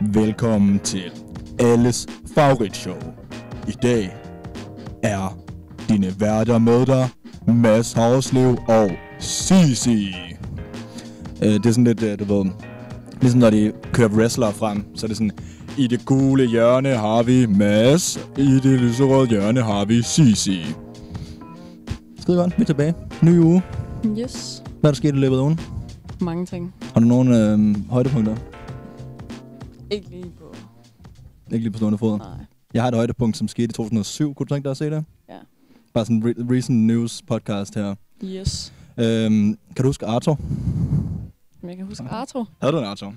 Velkommen til alles favoritshow. I dag er dine værter med dig, Mads Havslev og Sisi. Øh, det er sådan lidt, øh, du ved, ligesom når de kører wrestlere frem, så er det sådan, i det gule hjørne har vi Mads, i det lyserøde hjørne har vi Sisi. Skide godt, vi er tilbage. Ny uge. Yes. Hvad er der sket i løbet af ugen? Mange ting. Har du nogle øh, højdepunkter? Ikke lige på... Ikke lige på stående fod. Nej. Jeg har et højdepunkt, som skete i 2007. Kunne du tænke dig at se det? Ja. Bare sådan en re- recent news podcast her. Yes. Øhm, kan du huske Arthur? Jeg kan huske Arthur. Havde du en Arthur?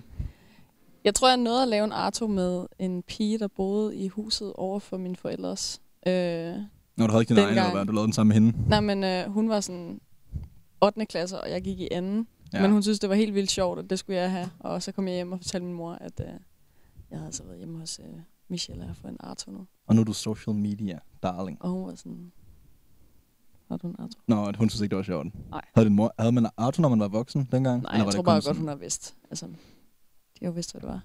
Jeg tror, jeg nåede at lave en Arthur med en pige, der boede i huset over for mine forældres. Øh, Nå, du havde ikke din egen, eller hvad? Du lavede den sammen med hende? nej, men øh, hun var sådan 8. klasse, og jeg gik i anden. Ja. Men hun synes, det var helt vildt sjovt, og det skulle jeg have. Og så kom jeg hjem og fortalte min mor, at øh, jeg havde altså været hjemme hos øh, Michelle og fået en Arthur nu. Og nu er du social media darling. Og hun var sådan... Har du en Arthur? Nå, hun synes ikke, det var sjovt. Nej. Havde, din mor, havde man Arthur, når man var voksen dengang? Nej, jeg var tror bare godt, hun har vidst. Altså, de har jo vidst, hvad det var.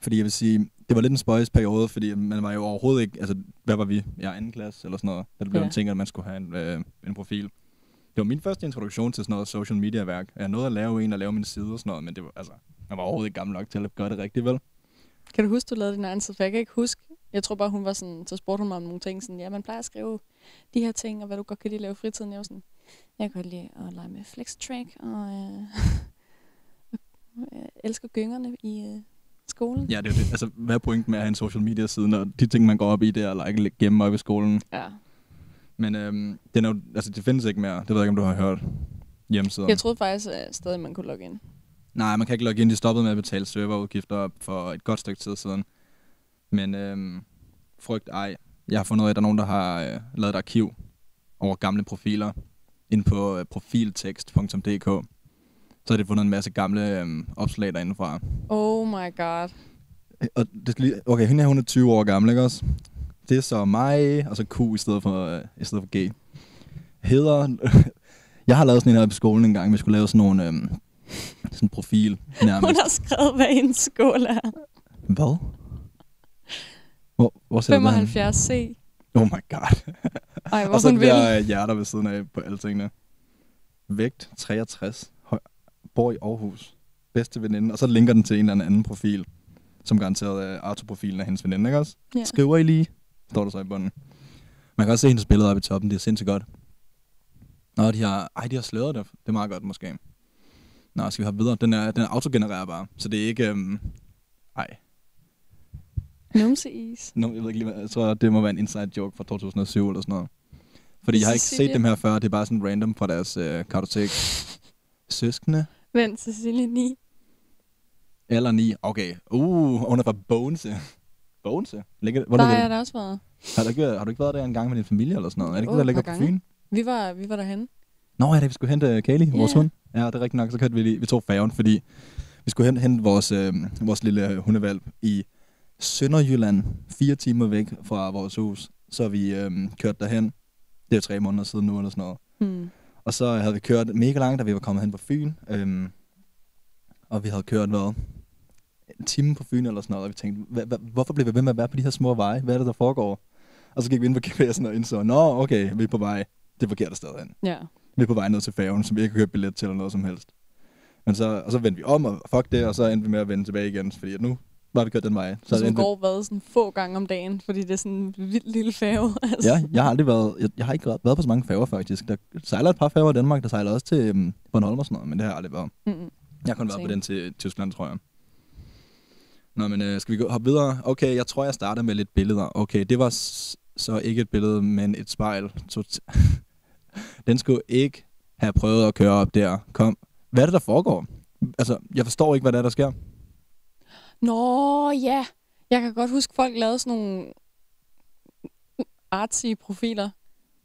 Fordi jeg vil sige, det var lidt en spøjs periode, fordi man var jo overhovedet ikke, altså hvad var vi? Jeg er anden klasse eller sådan noget. Det blev Ja. en ting, at man skulle have en, øh, en profil. Det var min første introduktion til sådan noget social media værk. Jeg nåede at lave en og lave min side og sådan noget, men det var, altså, man var overhovedet ikke gammel nok til at gøre det rigtigt, vel? Kan du huske, du lavede din egen side? For jeg kan ikke huske. Jeg tror bare, hun var sådan, så spurgte hun mig om nogle ting. Sådan, ja, man plejer at skrive de her ting, og hvad du godt kan lide at lave i fritiden. Jeg var sådan, jeg kan godt lide at lege med flextrack, og øh, jeg elsker gyngerne i øh, skolen. Ja, det er det. Altså, hvad er pointen med at have en social media side, når de ting, man går op i, det er at like, hjemme op i skolen? Ja. Men øhm, den er jo, altså, det findes ikke mere. Det ved jeg ikke, om du har hørt hjemmesiden. Jeg troede faktisk at stadig, man kunne logge ind. Nej, man kan ikke logge ind. De stoppede med at betale serverudgifter for et godt stykke tid siden. Men øhm, frygt ej. Jeg har fundet ud af, at der er nogen, der har øh, lavet et arkiv over gamle profiler ind på øh, profiltekst.dk. Så har de fundet en masse gamle øhm, opslag derinde fra. Oh my god. Og det skal lige, okay, hende her, hun er 20 år gammel, ikke også? Det er så mig, og så Q i stedet for, øh, i stedet for G. Hedder... jeg har lavet sådan en her på skolen en gang, vi skulle lave sådan nogle... Øhm, sådan en profil nærmest. Hun har skrevet, hvad hendes skål er. Hvad? Hvor, hvor sætter du den? 75C. Oh my god. Ej, hvor og så hun de vil. der øh, hjerter ved siden af på alle tingene. Vægt 63. Høj, bor i Aarhus. Bedste veninde. Og så linker den til en eller anden profil. Som garanteret er Arthur-profilen af hendes veninde, ikke også? Ja. Skriver I lige, står der så i bunden. Man kan også se hendes billeder oppe i toppen. Det er sindssygt godt. Nå, de har, ej, de har sløret det. Det er meget godt, måske. Nå, skal vi have videre? Den er, den er autogenererbar, så det er ikke... Øhm, ej, Numse-is. No, jeg ved ikke lige, hvad, jeg tror, det må være en inside joke fra 2007 eller sådan noget. Fordi jeg har ikke Cecilie. set dem her før, det er bare sådan random fra deres øh, kartotek. Søskende? Vent, Cecilie 9. Eller ni. Okay. Uh, hun er fra Bogense. Bogense? Ligger, hvor Der ligger har det? jeg da også været. Har du, ikke, har du ikke været der en gang med din familie eller sådan noget? Er det ikke Jo, det, der et ligger par på gange. Fyn? Vi var, vi var derhen. Nå, ja, det vi skulle hente Kali, Ja. vores hund. Ja, det er rigtigt nok. Så kørte vi lige, vi tog færgen, fordi vi skulle hen, hente vores, øh, vores lille hundevalp i Sønderjylland, fire timer væk fra vores hus. Så vi øh, kørte derhen. Det er tre måneder siden nu, eller sådan noget. Hmm. Og så havde vi kørt mega langt, da vi var kommet hen på Fyn. Øhm, og vi havde kørt, hvad? En time på Fyn eller sådan noget, og vi tænkte, hvorfor bliver vi ved med at være på de her små veje? Hvad er det, der foregår? Og så gik vi ind på GPS'en og indså, nå, okay, vi er på vej det forkerte sted hen. Ja. Vi på vej ned til færgen, som vi ikke har købt billet til eller noget som helst. Men så, og så vendte vi om, og fuck det, og så endte vi med at vende tilbage igen, fordi at nu var vi kørt den vej. Så det som endte vi- går hvad sådan få gange om dagen, fordi det er sådan en vild lille færge. Altså. Ja, jeg har aldrig været, jeg, jeg har ikke været på så mange færger faktisk. Der sejler et par færger i Danmark, der sejler også til øhm, Bornholm og sådan noget, men det har jeg aldrig været. Mm-mm. Jeg har kun været på den til Tyskland, tror jeg. Nå, men øh, skal vi gå hoppe videre? Okay, jeg tror, jeg starter med lidt billeder. Okay, det var så ikke et billede, men et spejl. Tot- den skulle ikke have prøvet at køre op der. Kom. Hvad er det, der foregår? Altså, jeg forstår ikke, hvad der er, der sker. Nå, ja. Jeg kan godt huske, folk lavede sådan nogle artsy profiler.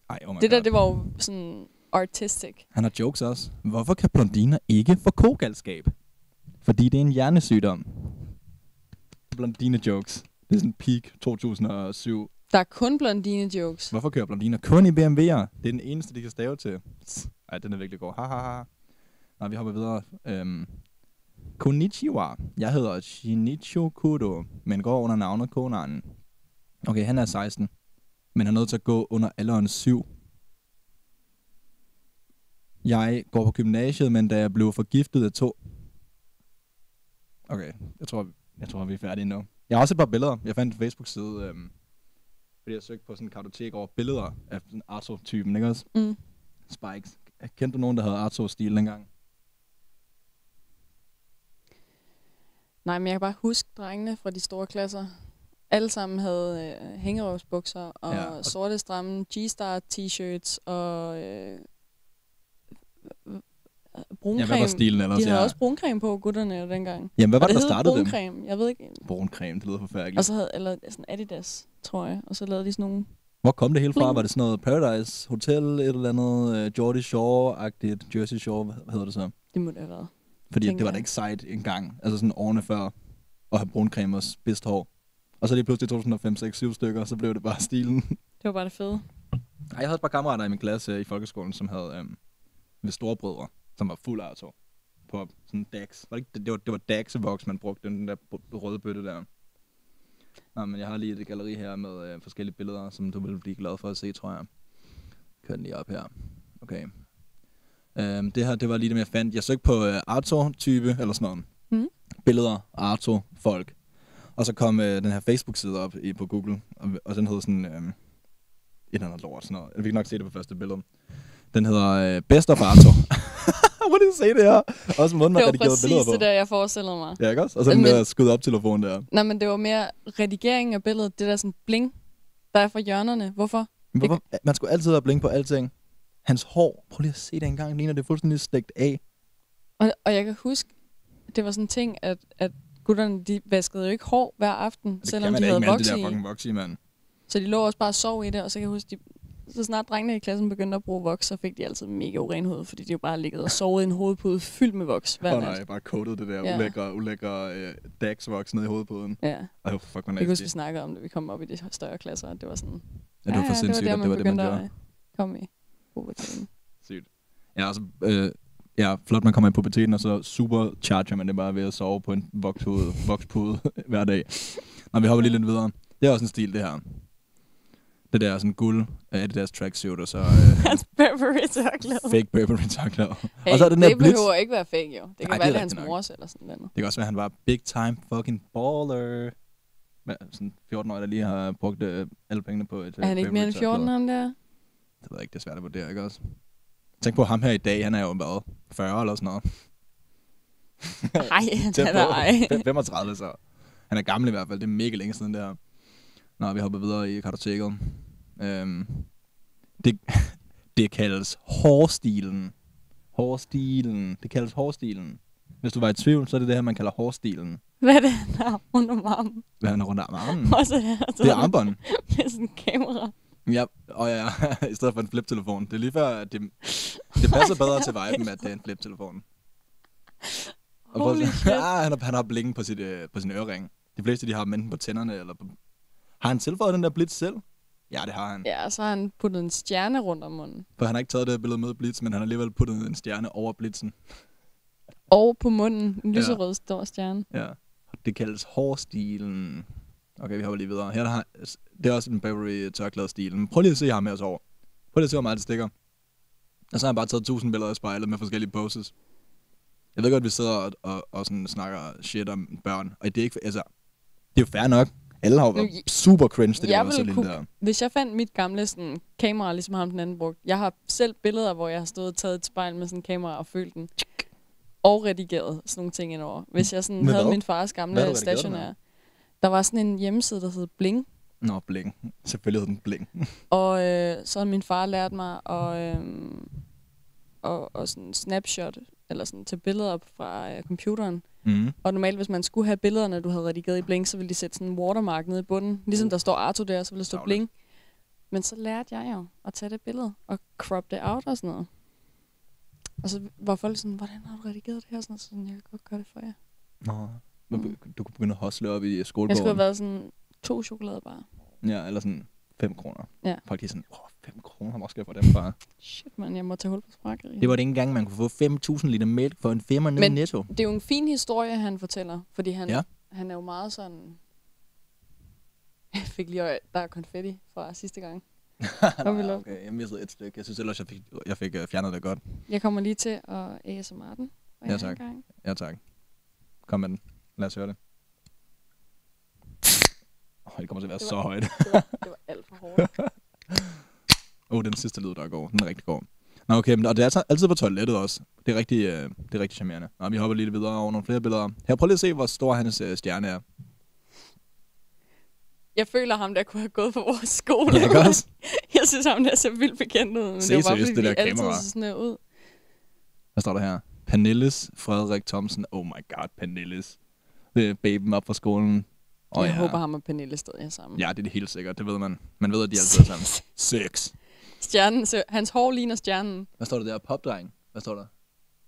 Ej, oh det der, God. det var jo sådan artistic. Han har jokes også. Hvorfor kan blondiner ikke få kogalskab? Fordi det er en hjernesygdom. Blondine jokes. Det er sådan peak 2007. Der er kun blondine jokes. Hvorfor kører blondiner kun i BMW'er? Det er den eneste, de kan stave til. Ej, den er virkelig god. Ha, ha, ha. Nå, vi hopper videre. Øhm, Konnichiwa. Jeg hedder Shinichio Kudo, men går under navnet Konan. Okay, han er 16, men han er nødt til at gå under alderen 7. Jeg går på gymnasiet, men da jeg blev forgiftet af to... Okay, jeg tror, jeg tror, vi er færdige nu. Jeg har også et par billeder. Jeg fandt en Facebook-side, øhm, fordi jeg søgte på sådan en kartotek over billeder af sådan Arto-typen, ikke også? Mm. Spikes. Kendte du nogen, der havde Arto-stil dengang? Nej, men jeg kan bare huske drengene fra de store klasser. Alle sammen havde øh, hængerøvsbukser og Ja, og- sorte stramme G-Star t-shirts og øh, bruncreme. Ja, hvad var stilen ellers? De havde ja. også bruncreme på, gutterne dengang. Jamen, hvad var og det, der startede dem? bruncreme. Jeg ved ikke. Bruncreme, det lyder forfærdeligt. Og så havde, eller sådan Adidas, tror jeg. Og så lavede de sådan nogle... Hvor kom det hele fra? Var det sådan noget Paradise Hotel, et eller andet uh, Geordie Shore-agtigt, Jersey Shore, hvad hedder det så? Det må det have været. Fordi det var da ikke sejt engang, altså sådan årene før, at have bruncreme og spidst hår. Og så lige pludselig 2005, 6, 7 stykker, så blev det bare stilen. Det var bare det fede. Jeg havde et par kammerater i min klasse i folkeskolen, som havde øhm, ved storebrødre, som var fuld af på sådan Dax. Var det, ikke, det, var, det var Dax-voks, man brugte, den der røde bøtte der. Nå, men jeg har lige et galleri her med øh, forskellige billeder, som du vil blive glad for at se, tror jeg. Kør den lige op her. Okay. Øhm, det her, det var lige det, jeg fandt. Jeg søgte på øh, Arto-type, eller sådan noget. Mhm. Billeder, Arto-folk. Og så kom øh, den her Facebook-side op i, på Google, og, og den hed sådan... Øh, et eller andet lort, sådan noget. Vi kan nok se det på første billede. Den hedder øh, Best of Arto. Hvor det se det her? Også måden, man Det var redigerede billeder præcis på. det der, jeg forestillede mig. Ja, ikke også? Og så den Men- der skud op telefon der. Nej, men det var mere redigering af billedet. Det der sådan bling, der er fra hjørnerne. Hvorfor? Men hvorfor? Man skulle altid have blink på alting. Hans hår, prøv lige at se det engang, det ligner det er fuldstændig stegt af. Og, og jeg kan huske, det var sådan en ting, at, at gutterne, de vaskede jo ikke hår hver aften, Det selvom kan man de da havde ikke med det der fucking voks i, mand. Så de lå også bare og sov i det, og så kan jeg huske, de, så snart drengene i klassen begyndte at bruge voks, så fik de altid mega uren hud, fordi de jo bare ligget og sovet i en hovedpude fyldt med voks hver oh, nej, jeg bare coated det der Ja. ulækre, ulækre øh, Dax-voks ned i hovedpuden. Ja, Ej, fuck, man jeg kan huske, vi snakkede om det, vi kom op i de større klasser, at det var sådan, Ja, det var for sindssygt, det at var det der, var det, man gjorde. komme i puberteten. Sygt. Ja, altså, øh, ja, flot, man kommer i puberteten, og så supercharger man det bare ved at sove på en vokspude, vokspude hver dag. Nå, vi hopper lige lidt videre. Det er også en stil, det her. Det der sådan guld af det deres tracksuit, og så øh, Hans Burberry tørklæde. fake Burberry tørklæder. Hey, og så er den der det blitz. behøver ikke være fake, jo. Det kan Nej, være, det er hans nok. mors eller sådan noget. Det kan også være, at han var big time fucking baller. Hvad, sådan 14-årig, der lige har brugt øh, alle pengene på et Er han ikke mere end 14, ham der? Det ved jeg ikke, det er svært at vurdere, ikke også? Tænk på ham her i dag, han er jo været 40 eller sådan noget. Nej, det er på. ej. Fem- 35 så. Han er gammel i hvert fald, det er mega længe siden det her. Nå, vi hopper videre i kartoteket. Øhm, det, det kaldes hårstilen. Hårstilen. Det kaldes hårstilen. Hvis du var i tvivl, så er det det her, man kalder hårstilen. Hvad er det, han har rundt om armen? Hvad er rundt om armen. Og så her, så Det er armbånd. med sådan en kamera. Ja, og ja, i stedet for en fliptelefon. Det er lige før, det, det passer bedre til viben, at det er en fliptelefon. Og prøv ah, han, har, han har blinken på, sit, øh, på sin ørering. De fleste, de har dem enten på tænderne eller på... Har han tilføjet den der blitz selv? Ja, det har han. Ja, og så har han puttet en stjerne rundt om munden. For han har ikke taget det billede med blitz, men han har alligevel puttet en stjerne over blitzen. Og på munden, en lyserød stor stjerne. Ja. Det kaldes hårstilen. Okay, vi hopper lige videre. Her der har, det er også en Burberry tørklædestil. Men prøv lige at se ham her så over. Prøv lige at se, hvor meget det stikker. Og så har han bare taget tusind billeder af spejlet med forskellige poses. Jeg ved godt, at vi sidder og, og, og sådan snakker shit om børn. Og det er ikke, altså, det er jo fair nok. Alle har jo super cringe, det jeg der lille kunne- der. Hvis jeg fandt mit gamle sådan, kamera, ligesom ham den anden brugte. Jeg har selv billeder, hvor jeg har stået og taget et spejl med sådan en kamera og følt den. Og redigeret sådan nogle ting indover. Hvis jeg sådan Med havde hvad? min fars gamle stationær. Der var sådan en hjemmeside, der hed Bling. Nå, bling. Selvfølgelig hed den bling. Og øh, så har min far lært mig at øh, og, og sådan snapshot, eller sådan tage billeder op fra øh, computeren. Mm. Og normalt, hvis man skulle have billederne, du havde redigeret i Bling, så ville de sætte sådan en watermark nede i bunden. Ligesom der står Arto der, så ville der stå. Bling. Men så lærte jeg jo at tage det billede og crop det out og sådan noget. Og så var folk sådan, hvordan har du redigeret det her? Sådan, sådan, jeg kan godt gøre det for jer. Nå. Men Du kunne begynde at hostle op i Jeg skulle skolegården. have været sådan to chokoladebar. Ja, eller sådan 5 kroner. Ja. Folk er sådan, åh, 5 kroner, hvor skal jeg få dem fra? Shit, man, jeg må tage hul på sprækkeri. Det var det ikke engang, man kunne få 5.000 liter mælk for en femmer nede i Netto. det er jo en fin historie, han fortæller, fordi han, Ja. han er jo meget sådan... Jeg fik lige øje, der er konfetti fra sidste gang. Nej, okay, jeg mistede et stykke. Jeg synes ellers, jeg fik, jeg fik uh, fjernet det godt. Jeg kommer lige til at ASMR den. Ja, tak. engang. Ja, tak. Kom med den. Lad os høre det. Oh, det kommer til at være Det så var- højt. Det var, det var alt for hårdt. Åh, oh, den sidste lyd, der går. Den er rigtig god. Nå, okay, men, og det er altså altid på toilettet også. Det er rigtig, øh, det er rigtig charmerende. Nå, vi hopper lige videre over nogle flere billeder. Her, prøv lige at se, hvor stor hans øh, stjerne er. Jeg føler ham, der kunne have gået på vores skole. Ja, ikke også? jeg synes, ham der ser vildt bekendt ud. Men Se det var bare, seriøst, fordi det de der altid kamera. så sådan ud. Hvad står der her? Pernilles Frederik Thomsen. Oh my god, Pernilles. Det er baben op fra skolen. Og jeg ja. håber, ham og Pernille stadig er sammen. Ja, det er det helt sikkert. Det ved man. Man ved, at de altid er sammen. Sex. Stjernen, så hans hår ligner stjernen. Hvad står der der? Popdreng. Hvad står der?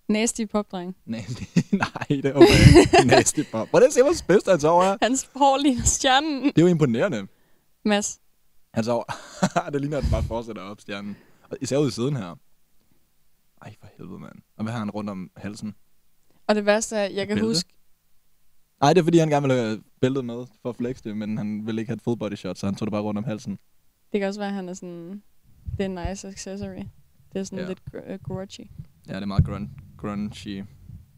Nasty popdreng. Nasty. Nej, det jeg ikke. Nasty pop. Hvordan ser hvor spidst hans hår er? Hans hår ligner stjernen. Det er jo imponerende. Mads, Hans hår. det ligner, at den bare fortsætter op, stjernen. Og især ude i siden her. Ej, for helvede, mand. Og hvad har han rundt om halsen? Og det værste er, jeg kan Bælte? huske, Nej, det er fordi, han gerne ville have bæltet med for at flex det, men han ville ikke have et full body shot, så han tog det bare rundt om halsen. det kan også være, at han er sådan, det er en nice accessory. Det er sådan Ja. lidt gr- uh, grungy. Ja, det er meget grun grungy.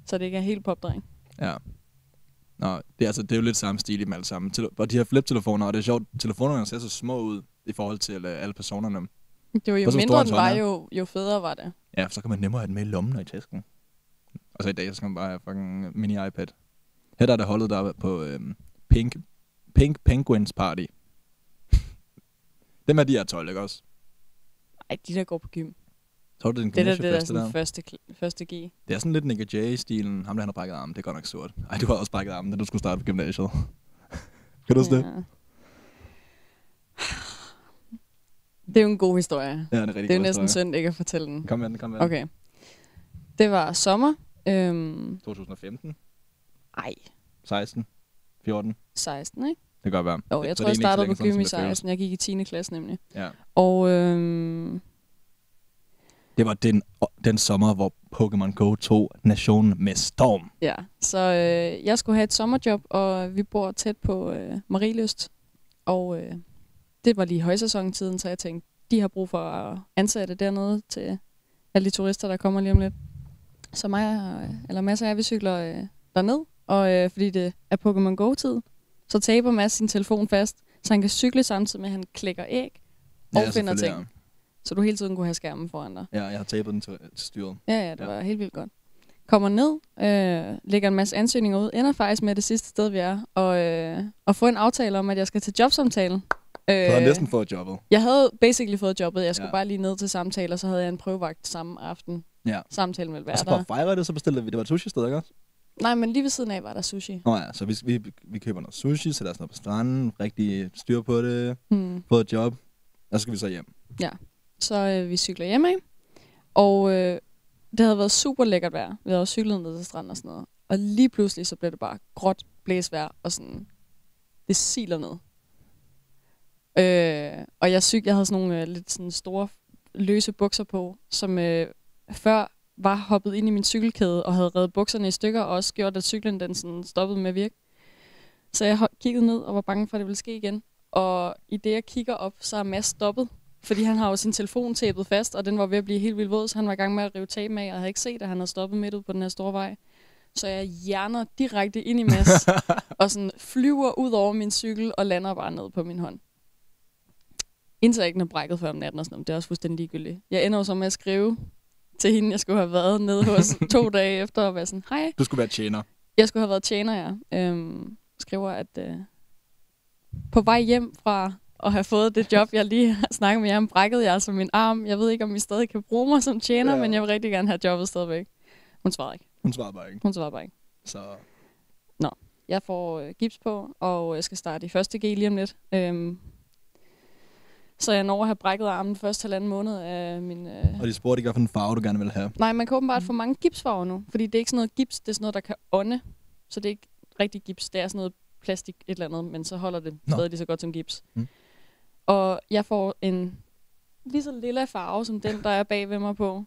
Så det ikke er helt popdreng. Ja. Nå, det er, altså, det er jo lidt samme stil i dem alle sammen. Tele- og de her flip-telefoner, og det er sjovt, telefonerne ser så små ud i forhold til uh, alle personerne. Det var jo stor mindre den var, jo, jo federe var det. Ja, så kan man nemmere have den med i lommen og i tasken. Og så i dag, så skal man bare have fucking mini-iPad. Her der er der holdet der er på øhm, Pink, Pink Penguins Party. Dem er de her 12, ikke også? Ej, de der går på gym. Tror du, det er en Det der, det der er det sådan der? første, første G. Det er sådan lidt Nick J-stilen. Ham der, han har brækket armen. Det er godt nok surt. Ej, du har også brækket armen, da du skulle starte på gymnasiet. kan du huske det? Ja. Det er jo en god historie. Ja, det er Det er jo næsten synd ikke at fortælle den. Kom med den, kom med den. Okay. Det var sommer. Øhm, 2015, ej, 16, 14. 16, ikke? Det kan godt være. Jo, jeg tror, jeg startede på gym i siden, som det føles. 16. Jeg gik i 10. klasse nemlig. Ja. Og øhm, Det var den, den sommer, hvor Pokémon Go tog nationen med storm. ja, så øh, jeg skulle have et sommerjob, og vi bor tæt på øh, Marielyst. Og øh, det var lige højsæsontiden, så jeg tænkte, de har brug for at ansætte dernede til alle de turister, der kommer lige om lidt. Så mig eller og jeg, vi cykler øh, derned, og øh, fordi det er Pokémon Go-tid, så taber Mads sin telefon fast, så han kan cykle samtidig med, at han klikker æg, og finder selvfølgelig, ting. så du hele tiden kunne have skærmen foran dig. Ja, ja jeg har tabet den til, til styret. Ja, ja, det Ja. var helt vildt godt. Kommer ned, øh, lægger en masse ansøgninger ud, ender faktisk med det sidste sted, vi er, og, øh, og få en aftale om, at jeg skal til jobsamtale. Øh, Du har næsten fået jobbet. jeg havde basically fået jobbet. Jeg skulle Ja. ja. bare lige ned til samtale, og så havde jeg en prøvevagt samme aften. Ja. Samtalen ville Og være så for at fejre det, så bestilte vi, det var et sushi-sted, ikke også? Nej, men lige ved siden af var der sushi. Nå ja, så vi, vi, vi køber noget sushi, sætter os noget på stranden, rigtig styr på det, Hmm. fået et job, og så skal vi så hjem. Så øh, vi cykler hjem af. Og øh, det havde været super lækkert vejr. Vi havde også cyklet ned til stranden og sådan noget. Og lige pludselig så blev det bare gråt blæsvejr, og sådan, det siler ned. Øh, og jeg, syg, jeg havde sådan nogle øh, lidt sådan store løse bukser på, som øh, før var hoppet ind i min cykelkæde og havde reddet bukserne i stykker, og også gjort, at cyklen den sådan stoppede med at virke. Så jeg kiggede ned og var bange for, at det ville ske igen. Og i det, jeg kigger op, så er Mads stoppet. Fordi han har jo sin telefon tæppet fast, og den var ved at blive helt vildt våd, så han var i gang med at rive taben af, og havde ikke set, at han havde stoppet midt ud på den her store vej. Så jeg hjerner direkte ind i Mads, og sådan flyver ud over min cykel, og lander bare ned på min hånd. Indtil jeg ikke er brækket før om natten og sådan noget. Det er også fuldstændig ligegyldigt. Jeg ender jo så med at skrive til hende, jeg skulle have været nede hos to dage efter, at være sådan, hej, Du skulle være tjener. jeg skulle have været tjener, ja. Øhm, skriver, at øh, på vej hjem fra at have fået det job, jeg lige har snakket med jer om, brækkede jeg altså min arm. Jeg ved ikke, om I stadig kan bruge mig som tjener, Ja. men jeg vil rigtig gerne have jobbet stadigvæk. Hun svarede ikke. Hun svarede bare ikke. Hun svarede bare ikke. Så Jeg får øh, gips på, og jeg skal starte i første G lige om lidt. Øhm, så jeg når at have brækket armen første halvanden måned af min... Øh... Og de spurgte ikke, hvilken farve du gerne ville have. Nej, man kan åbenbart få mange gipsfarver nu, fordi det er ikke sådan noget gips, det er sådan noget, der kan ånde. Så det er ikke rigtig gips, det er sådan noget plastik et eller andet, men så holder det Nå. stadig lige så godt som gips. Mm. Og jeg får en lige så lille farve, som den, der er bag ved mig på.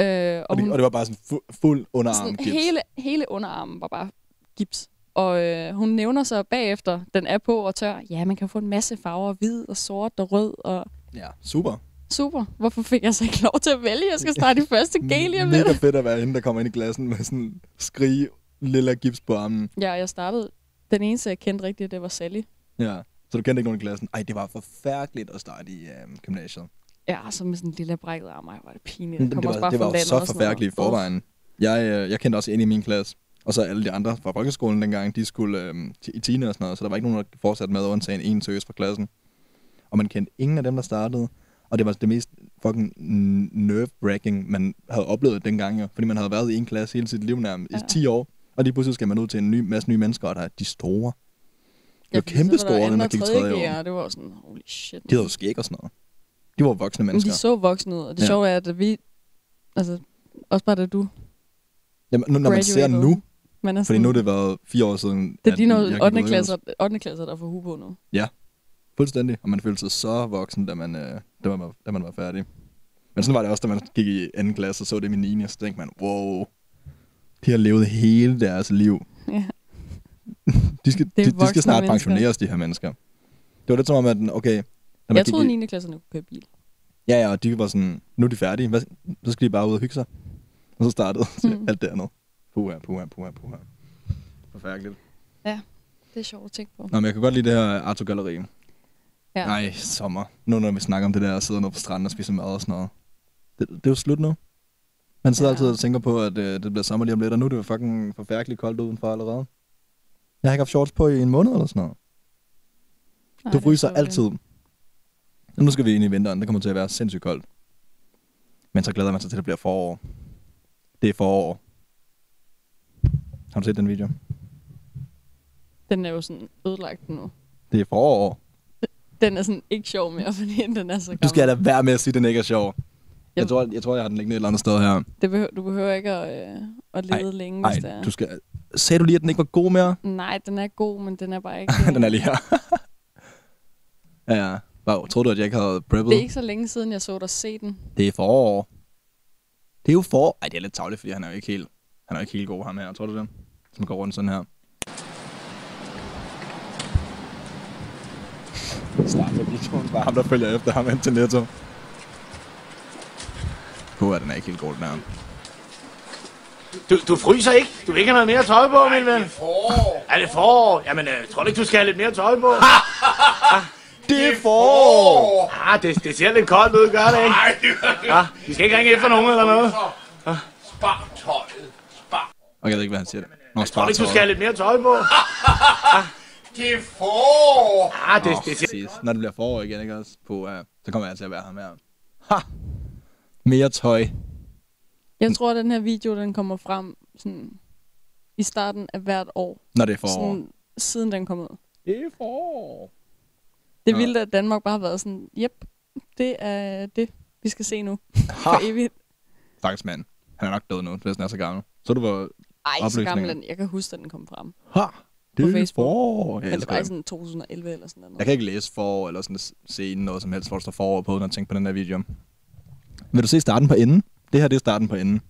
Øh, Og, det, og det var bare sådan fu- fuld underarm sådan gips. hele, hele underarmen var bare gips. Og øh, hun nævner så bagefter, den er på og tør. Ja, man kan få en masse farver, hvid og sort og rød. Og Ja, super. super, hvorfor fik jeg så ikke lov til at vælge? Jeg skal starte i første G lige om Mega lidt. fedt at være hende, der kommer ind i klassen med sådan skrige lille gips på armen. Ja, jeg startede. Den eneste, jeg kendte rigtigt, det var Sally. Ja. Så du kendte ikke nogen i klassen? Ej, det var forfærdeligt at starte i øhm, gymnasiet. Ja, så med sådan en lille brækket arm. Ej, var det pinligt. Det også var, bare det var så forfærdeligt i forvejen. Jeg, øh, jeg kendte også en i min klasse, og så alle de andre fra folkeskolen dengang, de skulle øh, i 10. og sådan noget, så der var ikke nogen, der fortsatte med undtagen en seriøs fra klassen. Og man kendte ingen af dem, der startede. Og det var det mest fucking nerve-wracking, man havde oplevet dengang, jo. Fordi man havde været i en klasse hele sit liv nærmest Ja. i 10 år. Og lige pludselig skal man ud til en ny, masse nye mennesker, og der er de store. De var fordi kæmpe store, der og gik tredje år. Det var sådan, holy shit. De havde jo skæg og sådan noget. De var voksne Men mennesker. de så voksne ud, og det Ja. ja. sjove er, at vi... Altså, også bare da du Jamen, nu, når man ser nu, Man er fordi sådan, nu er det været fire år siden, det er at de noget gik 8. ud, ikke klasser, 8. klasser, der får hue på nu. Fuldstændig. Og man følte sig så voksen, da man, øh, da man, var, da man var færdig. Men sådan var det også, da man gik i anden klasse og så det i min 9. så tænkte man, wow, de har levet hele deres liv. Ja. De skal, de, de skal snart mennesker. pensioneres, de her mennesker. Det var lidt som om, at okay, Jeg troede, i, 9. klasserne kunne køre bil. Ja, ja, og de var sådan, nu er de færdige, Hvad, så skal de bare ud og hygge sig. Og så startede mm. alt det andet. Puha, puha, puha, puha. Forfærdeligt. Det er sjovt at tænke på. Nå, men jeg kan godt lide det her Arto Galleri. Ja. Ja. Nej, sommer. Nu når vi snakker om det der at sidde nede på stranden og spise mad og sådan noget. Det, det er jo slut nu. Man sidder Ja. ja. altid og tænker på, at øh, det bliver sommer lige om lidt, og nu er det jo fucking forfærdeligt koldt udenfor allerede. Jeg har ikke haft shorts på i en måned eller sådan noget. Nej, Du er fryser altid. Og nu skal vi ind i vinteren. Det kommer til at være sindssygt koldt. Men så glæder man sig til, at det bliver forår. Det er forår. Har du set den video? Den er jo sådan ødelagt nu. Det er forår. Den er sådan ikke sjov mere, fordi den er så gammel. Du skal lade være med at sige, at den ikke er sjov. Jeg Jamen. tror, jeg tror, jeg har den liggende et eller andet sted her. Det behøver, du behøver ikke at, øh, at lede længe, Nej, hvis det er. du skal... Sagde du lige, at den ikke var god mere? Nej, den er god, men den er bare ikke... den er lige her. ja, ja. Wow, troede du, at jeg ikke havde preppet? Det er ikke så længe siden, jeg så dig se den. Det er forår. Det er jo forår. Ej, det er lidt tavligt, fordi han er jo ikke helt, han er ikke helt god, ham her. Tror du det? Som går rundt sådan her. Starter videoen bare ham, der følger efter ham ind til Netto. Puh, den er ikke helt god, den her. Du, du fryser ikke? Du vil ikke have noget mere tøj på, min ven? Er det forår? Jamen, øh, tror du ikke, du skal have lidt mere tøj på? Det er forår! Ah, det, det ser lidt koldt ud, gør det ikke? Nej, det gør det. Ah, vi skal ikke ringe efter nogen eller noget. Spar tøjet. Og jeg ved ikke, hvad han siger. Nå, Tror du ikke, du skal have lidt mere tøj på? Det er forår. Ah, det, det ser... Præcis. Når det bliver forår igen, ikke også? På, uh, så kommer jeg til at være ham her. Ha! Mere tøj. Jeg tror, at den her video, den kommer frem sådan, i starten af hvert år. Når det er forår. Sådan, siden den kom ud. Det er forår. Det er vildt, at Danmark bare har været sådan, jep, det er det, vi skal se nu. Ha! For evigt. Stakkels mand. Han er nok død nu, hvis han er så gammel. Så du var... Ej, så Oplysninger. gammel den. Jeg kan huske, at den kom frem. Ha! Det På Facebook. forår. Jeg, Men det var i sådan 2011 eller sådan noget. jeg kan ikke læse forår, eller sådan se noget som helst, hvor der står forår på, når jeg tænker på den her video. Vil du se starten på enden? Det her, det er starten på enden.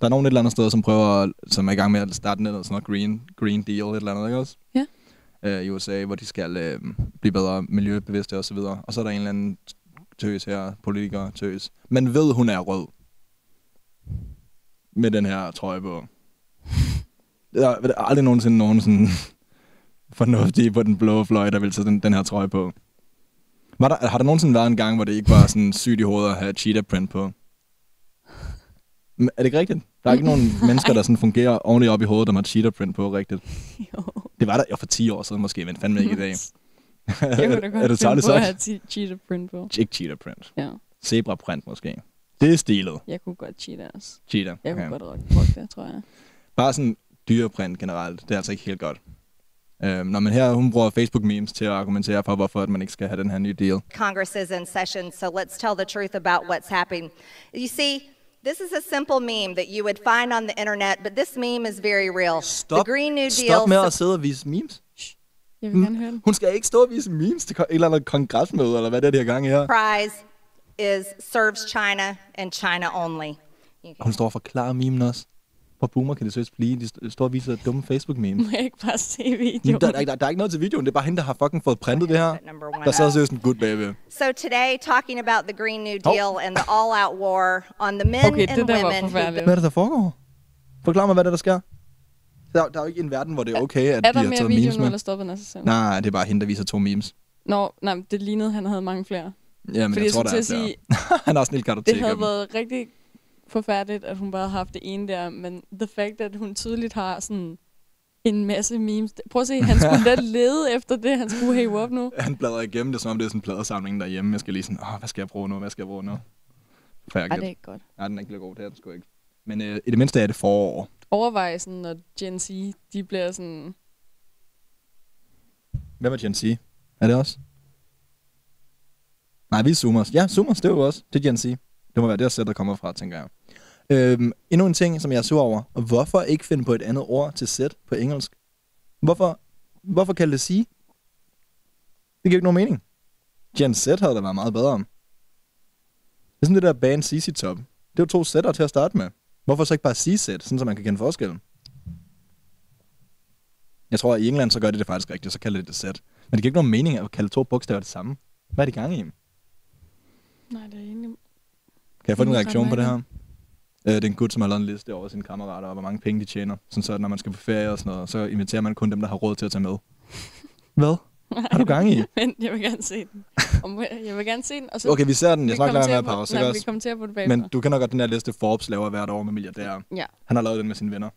Der er nogen et eller andet sted, som prøver, som er i gang med at starte noget, sådan noget green, green deal, et eller andet, ikke også? Ja. Øh, I USA, hvor de skal øh, blive bedre miljøbevidste og så videre. Og så er der en eller anden tøs her, politiker tøs. Men ved, hun er rød. Med den her trøje på. Der er er aldrig nogensinde nogen sådan fornuftige på den blå fløj, der vil tage den, den her trøje på. Var der, har der nogensinde været en gang, hvor det ikke var sådan sygt i hovedet at have cheetah print på? Men Er det ikke rigtigt? Der er ikke nogen mennesker, der sådan fungerer ordentligt op i hovedet, der har cheetah print på rigtigt. Jo. Det var der jo for 10 år siden måske, men fandme ikke i dag. Jeg kunne da er godt det finde tarveligt på at have che- cheetah print på. Ikke cheetah print. Ja, Zebra print måske. Det er stilet. jeg kunne godt cheetah også. Cheetah. Jeg Okay. kunne godt rock, rock det, tror jeg. Bare sådan dyreprint generelt, det er altså ikke helt godt. Øhm, når man her, hun bruger Facebook-memes til at argumentere for, hvorfor at man ikke skal have den her nye deal. Congress is in session, so let's tell the truth about what's happening. You see, this is a simple meme that you would find on the internet, but this meme is very real. the Green New Deal. stop med at sidde og vise memes. Jeg vil gerne høre den. Hun skal ikke stå og vise memes til et eller andet kongresmøde, eller hvad det er, de har gang i her. prize is serves China and China only. Hun står og forklarer memen også. Hvor boomer kan det seriøst blive? De st- står og viser dumme Facebook-memes. Må jeg ikke bare se videoen? der, der, der, der er ikke noget til videoen. Det er bare hende, der har fucking fået printet det her. Der sad seriøst en good baby. So today, talking about the Green New Oh. Deal and the all-out war on the men Okay, and det der var women forfærdeligt. Hvad er det, der foregår? Forklar mig, hvad det er, der sker. Der, der er jo ikke en verden, hvor det er okay, at Er de der har mere taget video memes nu, med. eller stoppede den af sig selv? Nej, det er bare hende, der viser to memes. Nå, nej, men det lignede, han havde mange flere. Jamen, Fordi jeg tror, jeg der skulle er til at flere. sige, Han har også en lille kartotek det havde været rigtig forfærdeligt, at hun bare havde haft det ene der, men the fact, at hun tydeligt har sådan en masse memes. Prøv at se, han skulle da lede efter det, han skulle hæve op nu. Han bladrer igennem det, som om det er sådan en pladesamling derhjemme. Jeg skal lige sådan, åh, hvad skal jeg bruge nu? Hvad skal jeg bruge nu? Ej, Færdigt. det er ikke godt. Nej, den er ikke god. Det er den sgu ikke. Men øh, i det mindste er det forår. Overvej sådan, når Gen Z, de bliver sådan... Hvad var Gen Z? Er det også? Nej, vi er Zoomers. Ja, Zoomers, det er jo også. Det er Gen Z. Det må være det sæt, der kommer fra, tænker jeg. Øhm, endnu en ting, som jeg så sur over. Hvorfor ikke finde på et andet ord til sæt på engelsk? Hvorfor, hvorfor kalde det sige? Det giver ikke nogen mening. Gen Z havde da været meget bedre. Det er sådan det der band CC Top. Det er jo to sætter til at starte med. Hvorfor så ikke bare sige sæt, sådan så man kan kende forskellen? Jeg tror, at i England så gør de det faktisk rigtigt, så kalder de det sæt. Men det giver ikke nogen mening at kalde to bogstaver det samme. Hvad er det gang i? Nej, det er egentlig jeg få en reaktion på det her? Øh, det er en gut, som har lavet en liste over sine kammerater, og hvor mange penge de tjener. Sådan så, at når man skal på ferie og sådan noget, så inviterer man kun dem, der har råd til at tage med. Hvad? Har du gang i? Men jeg vil gerne se den. Jeg vil gerne se den, og så... Okay, vi ser den. Jeg snakker med kommenterer at på- pause, Nej, ikke vi også? kommenterer på det bagefter. Men du kender godt den der liste, Forbes laver hvert år med milliardærer. Ja, Han har lavet den med sine venner.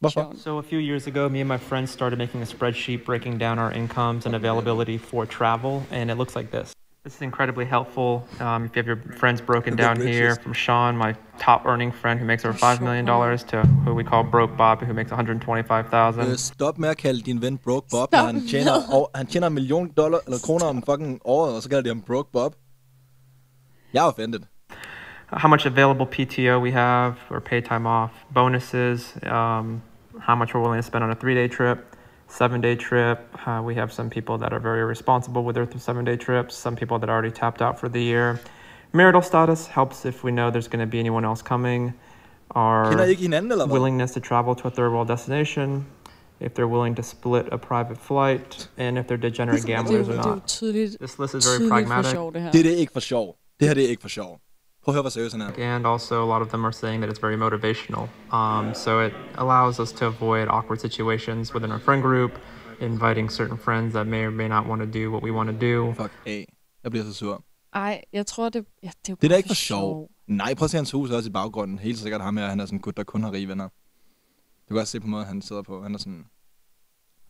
Hvorfor? So a few years ago, me and my friends started making a spreadsheet breaking down our incomes and availability for travel, and it looks like this. This is incredibly helpful um, if you have your friends broken down here from Sean, my top earning friend who makes over $5 million, to who we call Broke Bob, who makes 125000 Øh, stop med at kalde din ven Broke Bob, Stop når han med. tjener, over, han tjener en million dollar, eller kroner om fucking året, og så kalder de ham Broke Bob. Jeg er offended. how much available PTO we have or pay time off, bonuses, um, how much we're willing to spend on a three day trip, seven day trip. Uh, we have some people that are very responsible with their th- seven day trips, some people that are already tapped out for the year. Marital status helps if we know there's going to be anyone else coming. Our Kender I ikke hinanden, eller hvad? willingness to travel to a third world destination, if they're willing to split a private flight, and if they're degenerate er, gamblers or det jo not. This list is very pragmatic. sjov, det her. Er ikke for sjov. Det her det er ikke for sjov. Prøv at høre, hvor seriøs han er. and also a lot of them are saying that it's very motivational. Um, so it allows us to avoid awkward situations within our friend group, inviting certain friends that may or may not want to do what we want to do. Fuck af. Jeg bliver så sur. Ej, jeg tror, det, ja, det er jo Det er da ikke for sjov. Nej, prøv at se hans hus også i baggrunden. Helt sikkert ham her, han er sådan en gut, der kun har rige venner. Du kan også se på måden, han sidder på. Han er sådan...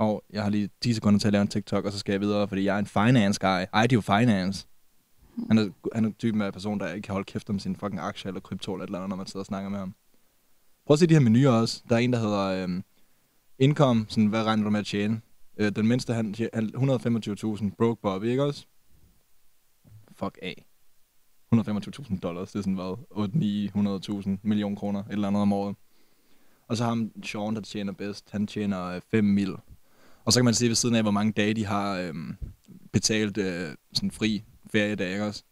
Åh, oh, jeg har lige 10 sekunder til at lave en TikTok, og så skal jeg videre, fordi jeg er en finance guy. I do finance. Han er, han er typen af person, der ikke kan holde kæft om sin fucking aktie eller krypto eller et eller andet, når man sidder og snakker med ham. Prøv at se de her menuer også. Der er en, der hedder øh, income, sådan, hvad regner du med at tjene? Øh, den mindste, han, han 125.000, broke Bobby, ikke også? Fuck af. 125.000 dollars, det er sådan hvad, 8-900.000 million kroner, et eller andet om året. Og så har ham Sean, der tjener bedst, han tjener øh, 5 mil. Og så kan man se ved siden af, hvor mange dage de har øh, betalt øh, sådan fri feriedage, ikke også?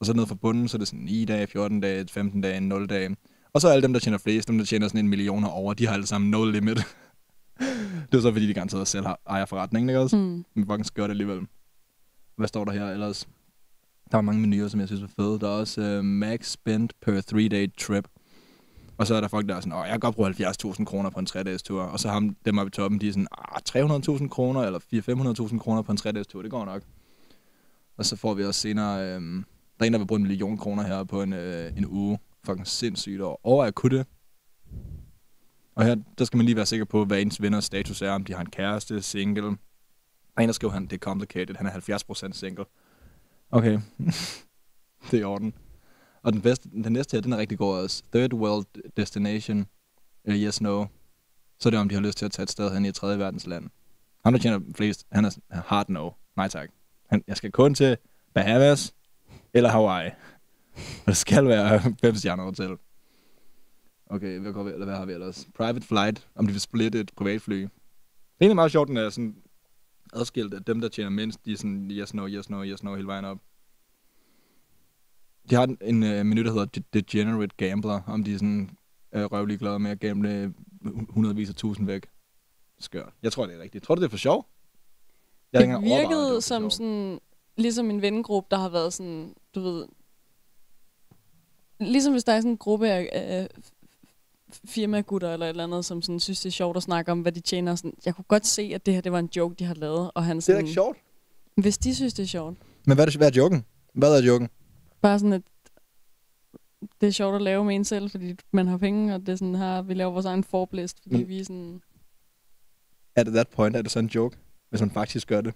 Og så ned fra bunden, så er det sådan 9 dage, 14 dage, 15 dage, 0 dage. Og så alle dem, der tjener flest, dem der tjener sådan en million over, de har alle sammen no limit. det er så fordi, de garanteret selv har, ejer forretningen, ikke også? Mm. Men fucking skørt alligevel. Hvad står der her ellers? Der var mange menuer, som jeg synes var fede. Der er også uh, max spent per 3-day trip. Og så er der folk, der er sådan, åh, jeg kan godt bruge 70.000 kroner på en 3-dages tur. Og så ham, dem oppe i toppen, de er sådan, ah, 300.000 kroner eller 400-500.000 kroner på en 3-dages tur, det går nok. Og så får vi også senere, øh, der er en, der vil bruge en million kroner her på en, øh, en uge. Fucking sindssygt. Og over at kunne det. Og her, der skal man lige være sikker på, hvad ens venners status er, om de har en kæreste, single. Der er en, der skriver, han, det er complicated, han er 70% single. Okay, det er i orden. Og den, bedste, den næste her, den er rigtig god også. Third World Destination, uh, yes, no. Så er det, om de har lyst til at tage et sted hen i et tredje verdens land. Ham, der tjener flest, han er hard no. Nej tak. Han, jeg skal kun til Bahamas eller Hawaii. Og det skal være fem stjerner hotel. Okay, hvad, går vi, eller hvad har vi ellers? Private flight, om de vil splitte et privatfly. Det er egentlig meget sjovt, den er sådan adskilt, at dem, der tjener mindst, de er sådan yes, no, yes, no, yes, no, hele vejen op. De har en, en øh, menu, der hedder Degenerate Gambler, om de er sådan øh, uh, røvlig glade med at gamble hundredvis af tusind væk. Skørt. Jeg tror, det er rigtigt. Tror du, det er for sjov? Jeg det at det var virkede som sjov. sådan, ligesom en vennegruppe, der har været sådan, du ved, ligesom hvis der er sådan en gruppe af, af f- firmagutter eller et eller andet, som sådan synes, det er sjovt at snakke om, hvad de tjener. Sådan, jeg kunne godt se, at det her det var en joke, de har lavet. Og han Det er sådan, ikke sjovt. Hvis de synes, det er sjovt. Men hvad er, det, hvad er joken? Hvad er joken? Bare sådan, at det er sjovt at lave med en selv, fordi man har penge, og det er sådan her, vi laver vores egen forblæst, fordi Men- vi er sådan... At that point er det så en joke, hvis man faktisk gør det.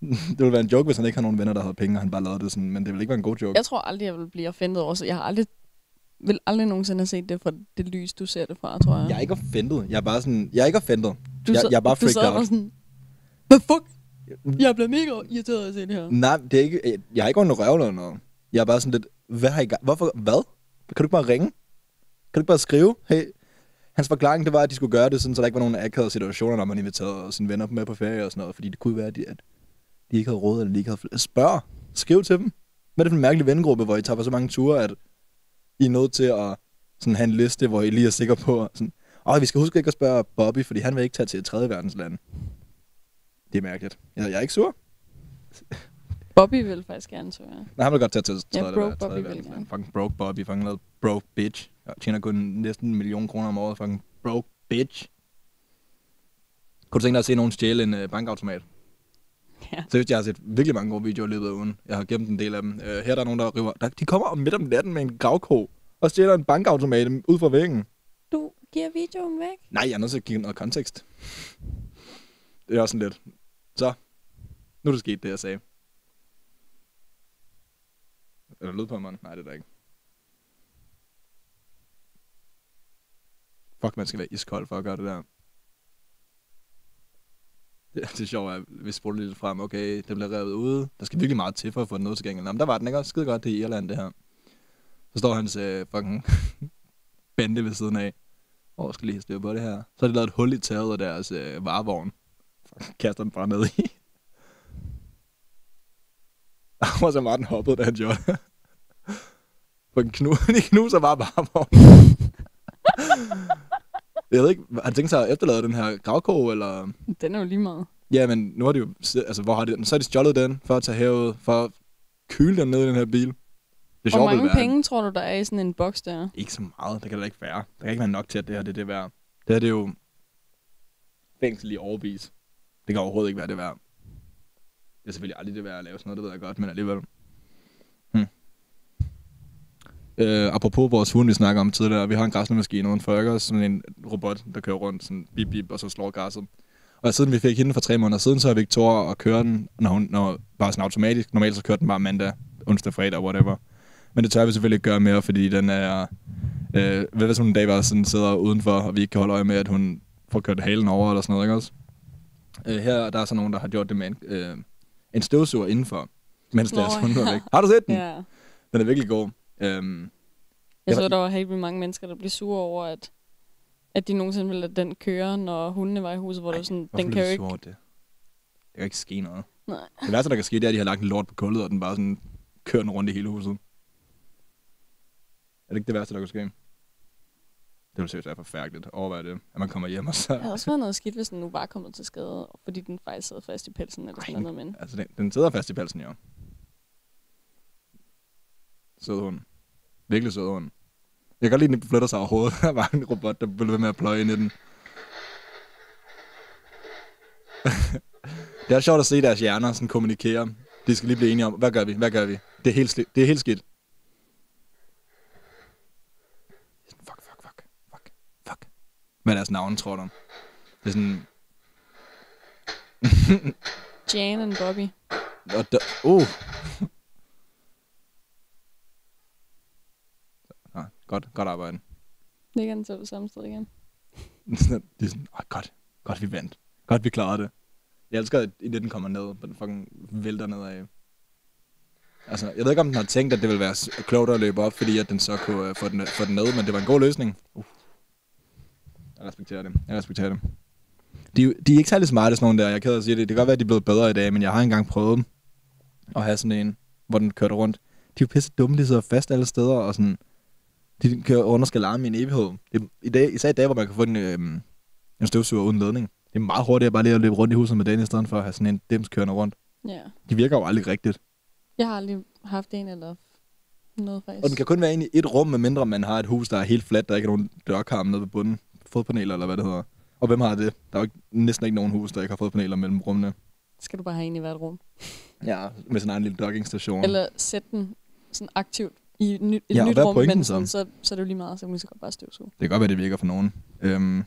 det ville være en joke, hvis han ikke har nogen venner, der havde penge, og han bare lavede det sådan, men det ville ikke være en god joke. Jeg tror aldrig, jeg vil blive offentet over, så jeg har aldrig, vil aldrig nogensinde have set det fra det lys, du ser det fra, tror jeg. Jeg er ikke offended. Jeg er bare sådan, jeg er ikke offended. du jeg, jeg er bare du freaked out. og sådan, hvad fuck? Jeg bliver mega irriteret af at se det her. Nej, det er ikke, jeg har ikke ondt røv eller noget. Jeg er bare sådan lidt, hvad har I gang? Hvorfor, hvad? Kan du ikke bare ringe? Kan du ikke bare skrive? Hey, hans forklaring, det var, at de skulle gøre det, sådan, så der ikke var nogen akavede situationer, når man inviterede sine venner med på ferie og sådan noget, fordi det kunne være, at de, at de ikke havde råd, eller de ikke havde flere. Spørg. Skriv til dem. Hvad er det for en mærkelig vennegruppe, hvor I tager på så mange ture, at I er nødt til at sådan, have en liste, hvor I lige er sikre på, sådan, Åh, vi skal huske ikke at spørge Bobby, fordi han vil ikke tage til et tredje verdensland. Det er mærkeligt. Jeg, jeg er ikke sur. Bobby vil faktisk gerne, så jeg. Nej, han vil godt tage til Ja, tredje, broke ja, tredje Bobby verdensland. Fucking broke Bobby, fucking noget broke bitch. Jeg tjener kun næsten en million kroner om året, fucking broke bitch. Kunne du tænke dig at se nogen stjæle en øh, bankautomat? Ja. Seriøst, jeg har set virkelig mange gode videoer i løbet af ugen. Jeg har gemt en del af dem. Uh, her er der nogen, der river... Der, de kommer om midt om natten med en gravko og stjæler en bankautomat ud fra væggen. Du giver videoen væk? Nej, jeg er nødt til at give noget kontekst. Det er også sådan lidt. Så, nu er det sket, det jeg sagde. Er der lyd på mig? Nej, det er der ikke. Fuck, man skal være iskold for at gøre det der. Det, det er sjovt, at vi spurgte lidt frem. Okay, den bliver revet ude. Der skal virkelig meget til for at få den noget tilgængeligt. Jamen, der var den ikke også skide godt, det er i Irland, det her. Så står hans øh, fucking bande ved siden af. Åh, skal lige have styr på det her. Så har de lavet et hul i taget af deres øh, varevogn. Fucking kaster den bare ned i. Og så Martin hoppede, da han gjorde det. Fucking knu, de knuser bare varevognen jeg ved ikke, han tænkte sig at efterlade den her gravko, eller... Den er jo lige meget. Ja, men nu har de jo... Altså, hvor har de den? Så har de stjålet den, for at tage herud, for at køle den ned i den her bil. Det Hvor sjove vil mange være, penge tror du, der er i sådan en boks der? Ikke så meget. Det kan da ikke være. Der kan ikke være nok til, at det her det er det værd. Det her det er jo fængsel i overvis. Det kan overhovedet ikke være det værd. Det er selvfølgelig aldrig det værd at lave sådan noget, det ved jeg godt, men alligevel. Hmm. Øh, apropos vores hund, vi snakker om tidligere. Vi har en græsnemaskine uden for os, sådan en robot, der kører rundt, sådan bip bip, og så slår græsset. Og siden vi fik hende for tre måneder siden, så har Victoria at køre den, når hun, når, bare sådan automatisk. Normalt så kører den bare mandag, onsdag, fredag, whatever. Men det tør vi selvfølgelig ikke gøre mere, fordi den er... Øh, hvad hvis hun en dag bare sådan sidder udenfor, og vi ikke kan holde øje med, at hun får kørt halen over eller sådan noget, ikke også? Øh, her der er så nogen, der har gjort det med en, øh, en støvsuger indenfor, mens deres hund var væk. Har du set den? Ja. Den er virkelig god. Øhm, Jeg Jeg så, var- der var helt vildt mange mennesker, der blev sure over, at, at de nogensinde ville lade den køre, når hundene var i huset, hvor det var sådan, den kan jo ikke... Det? det kan ikke ske noget. Nej. Det værste, der kan ske, det er, at de har lagt en lort på kullet, og den bare sådan kører den rundt i hele huset. Er det ikke det værste, der kan ske? Det vil seriøst være forfærdeligt. Overvej det, at man kommer hjem og så... Det havde også været noget skidt, hvis den nu var kommet til skade, fordi den faktisk sad fast i pelsen eller sådan Ej, noget, men... Altså, den, den sidder fast i pelsen, jo. Sød hund. Virkelig sød hund. Jeg kan godt lide, at den flytter sig overhovedet. Der var en robot, der blev ved med at pløje ind i den. det er sjovt at se deres hjerner sådan kommunikere. De skal lige blive enige om, hvad gør vi, hvad gør vi? Det er helt, det er helt skidt. Fuck, fuck, fuck, fuck, fuck. Hvad er deres navn, tror du? Det er sådan... Jan and Bobby. Og der, uh. ah, godt, godt arbejde. Det kan den så på samme sted igen. de er sådan, oh, godt, godt vi vandt. Godt vi klarede det. Jeg elsker, at i det, den kommer ned, og den fucking vælter nedad. Altså, jeg ved ikke, om den har tænkt, at det ville være klogt at løbe op, fordi at den så kunne uh, få, den, få den ned, men det var en god løsning. Uh. Jeg respekterer det. Jeg respekterer det. De, er de er ikke særlig smarte, sådan nogle der. Jeg er ked af at sige det. Det kan godt være, at de er blevet bedre i dag, men jeg har engang prøvet dem. At have sådan en, hvor den kørte rundt. De er jo pisse dumme, de sidder fast alle steder, og sådan... De kører rundt og skal larme i en evighed. Det, er, i dag, især i dag, hvor man kan få en, øhm, en støvsuger uden ledning. Det er meget hurtigt bare lige at løbe rundt i huset med den, i stedet for at have sådan en dims kørende rundt. Ja. De virker jo aldrig rigtigt. Jeg har aldrig haft en eller noget faktisk. Og den kan kun være inde i et rum, medmindre man har et hus, der er helt fladt, der ikke er nogen dørkarm nede på bunden. Fodpaneler, eller hvad det hedder. Og hvem har det? Der er jo ikke, næsten ikke nogen hus, der ikke har fodpaneler mellem rummene. Skal du bare have en i hvert rum. Ja, med sin egen lille dockingstation. Eller sætte den sådan aktivt i et, ny, et Ja, nyt er rum, men så? sådan, så, så er det jo lige meget, så kan man så godt bare støvsuge. Det kan godt være, det virker for nogen. Øhm,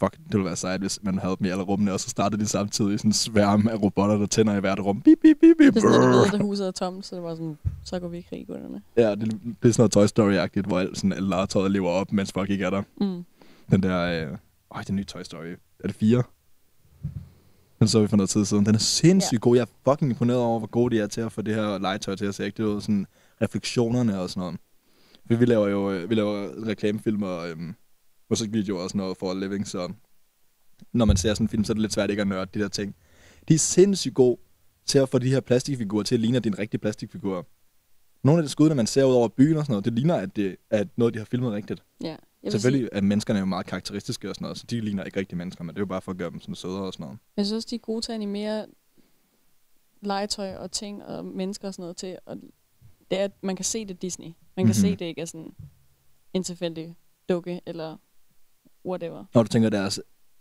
fuck, det ville være sejt, hvis man havde dem i alle rummene, og så startede de samtidig sådan en sværm af robotter, der tænder i hvert rum. Bip, bip, bip, bip. Når du brrr. ved, at huset er tomt, så er det bare sådan, så går vi i krig, gutterne. Ja, det, det er sådan noget Toy Story-agtigt, hvor alt, sådan, alle legetøjet lever op, mens folk ikke er der. Mm. Den der... Øh, øj, den nye Toy Story. Er det fire? Den så vi for noget tid siden. Den er sindssygt ja. god. Jeg er fucking imponeret over, hvor gode de er til at få det her legetøj til at se ægte ud. Sådan refleksionerne og sådan noget. Vi, vi laver jo øh, vi laver reklamefilm og øhm, musikvideoer og sådan noget for living, så når man ser sådan en film, så er det lidt svært ikke at nørde de der ting. De er sindssygt gode til at få de her plastikfigurer til at ligne, at det er en rigtig plastikfigur. Nogle af de skud, man ser ud over byen og sådan noget, det ligner, at det er noget, de har filmet rigtigt. Ja. Selvfølgelig er menneskerne jo meget karakteristiske og sådan noget, så de ligner ikke rigtig mennesker, men det er jo bare for at gøre dem sådan sødere og sådan noget. Jeg synes også, de er gode til at animere legetøj og ting og mennesker og sådan noget til. Og det er, at man kan se det Disney. Man kan Mhm. se, det ikke er sådan en tilfældig dukke eller whatever. Når du tænker deres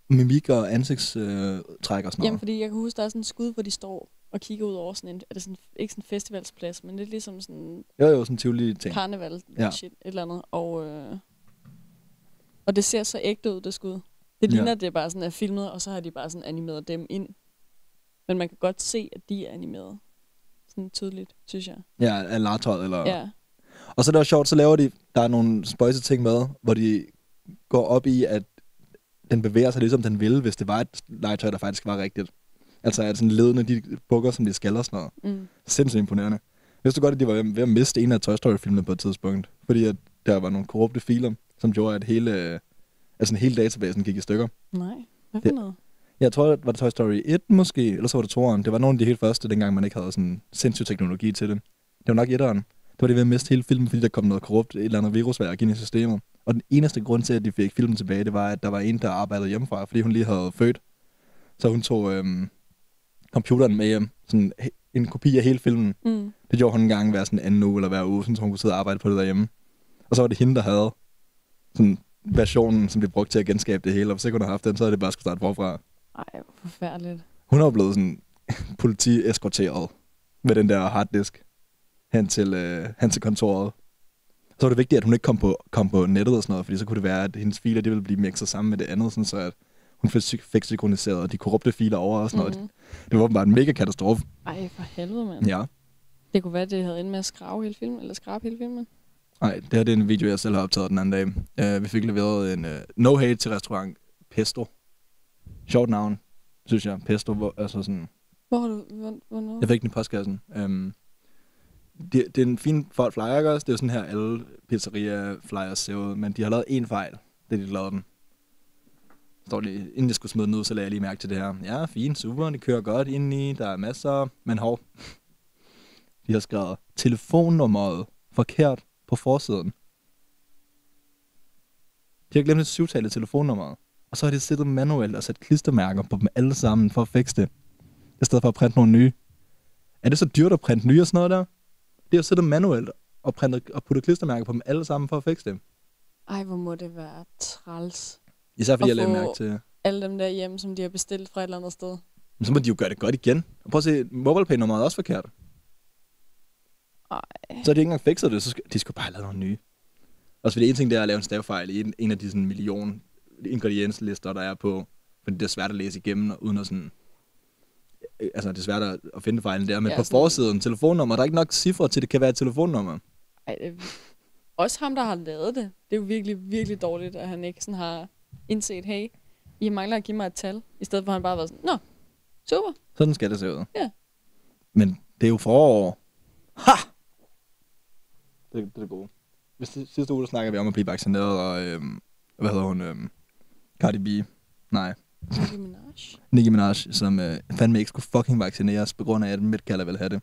mimik og ansigtstræk øh, og sådan Jamen, noget. fordi jeg kan huske, der er sådan en skud, hvor de står og kigger ud over sådan en, er det sådan, ikke sådan en festivalsplads, men lidt ligesom sådan Jo, jo, sådan en tivoli ting. karneval Ja. ja. shit, et eller andet. Og, øh, og det ser så ægte ud, det skud. Det Ja. ligner, at det bare sådan er filmet, og så har de bare sådan animeret dem ind. Men man kan godt se, at de er animeret. Sådan tydeligt, synes jeg. Ja, af legetøjet eller... Ja. Og så er det også sjovt, så laver de, der er nogle spøjse ting med, hvor de går op i, at den bevæger sig ligesom den ville, hvis det var et legetøj, der faktisk var rigtigt. Altså at sådan ledene, de bukker, som de skal og sådan noget. Mm. Sindssygt imponerende. Vidste du godt, at de var ved at miste en af Toy Story-filmene på et tidspunkt? Fordi at der var nogle korrupte filer, som gjorde, at hele, altså hele databasen gik i stykker. Nej, hvad for noget? Jeg tror, det var det Toy Story 1 måske, eller så var det 2'eren. Det var nogle af de helt første, dengang man ikke havde sådan sindssyg teknologi til det. Det var nok 1'eren. Det var det ved at miste hele filmen, fordi der kom noget korrupt, et eller andet virusværk ind i systemet. Og den eneste grund til, at de fik filmen tilbage, det var, at der var en, der arbejdede hjemmefra, fordi hun lige havde født. Så hun tog øhm, computeren med hjem, sådan en kopi af hele filmen. Mm. Det gjorde hun en gang hver sådan anden uge eller hver uge, så hun kunne sidde og arbejde på det derhjemme. Og så var det hende, der havde sådan versionen, som blev brugt til at genskabe det hele. Og hvis ikke hun havde haft den, så havde det bare skulle starte forfra. Ej, forfærdeligt. Hun er blevet sådan politi-eskorteret med den der harddisk hen til, øh, hen til kontoret. Så var det vigtigt, at hun ikke kom på, kom på nettet og sådan noget, fordi så kunne det være, at hendes filer det ville blive mixet sammen med det andet, sådan så at hun fik, synkroniseret de korrupte filer over og sådan noget. Mhm. Det var åbenbart en mega katastrofe. Ej, for helvede, mand. Ja. Det kunne være, at det havde endt med at skrave hele filmen, eller skrabe hele filmen. Nej, det her det er en video, jeg selv har optaget den anden dag. Uh, vi fik leveret en uh, no hate til restaurant Pesto. Sjovt navn, synes jeg. Pesto, hvor, altså sådan... Hvor har du, hvor, hvornår? Jeg fik den i postkassen. Um, det, det er en fin flot flyer, ikke også? Det er jo sådan her, alle pizzeria flyers ser ud. Men de har lavet en fejl, det de lavede den. Står lige, inden jeg skulle smide den ud, så lagde jeg lige mærke til det her. Ja, fint, super, det kører godt indeni, der er masser, men hov. De har skrevet telefonnummeret forkert på forsiden. De har glemt et syvtallet telefonnummer. Og så har de siddet manuelt og sat klistermærker på dem alle sammen for at fikse det. I stedet for at printe nogle nye. Er det så dyrt at printe nye og sådan noget der? Det er jo siddet manuelt og, printet, og puttet klistermærker på dem alle sammen for at fikse det. Ej, hvor må det være træls. Især fordi jeg lagde mærke til... Alle dem der hjem, som de har bestilt fra et eller andet sted. Men så må de jo gøre det godt igen. Og prøv at se, MobilePay-nummeret er også forkert. Ej. Så har de ikke engang fikset det, så skal, de skulle bare lave nogle nye. Også fordi en ting, det er at lave en stavefejl i en, en af de sådan million ingredienslister, der er på. For det er svært at læse igennem, og uden at sådan... øh, Altså, det er svært at, finde fejlen der. Men Ja, på sådan- forsiden, telefonnummer, der er ikke nok cifre til, det kan være et telefonnummer. Ej, det, også ham, der har lavet det. Det er jo virkelig, virkelig dårligt, at han ikke sådan har indset, hey, I mangler at give mig et tal. I stedet for, at han bare har været sådan, nå, super. Sådan skal det se ud. Ja. Men det er jo forår. Ha! Det, det er det gode. Hvis det, sidste uge der snakker vi om at blive vaccineret, og øhm, hvad hedder hun? Øhm, Cardi B. Nej. Nicki Minaj. Nicki Minaj, som øh, fandme ikke skulle fucking vaccineres, på grund af, at Met vil have det.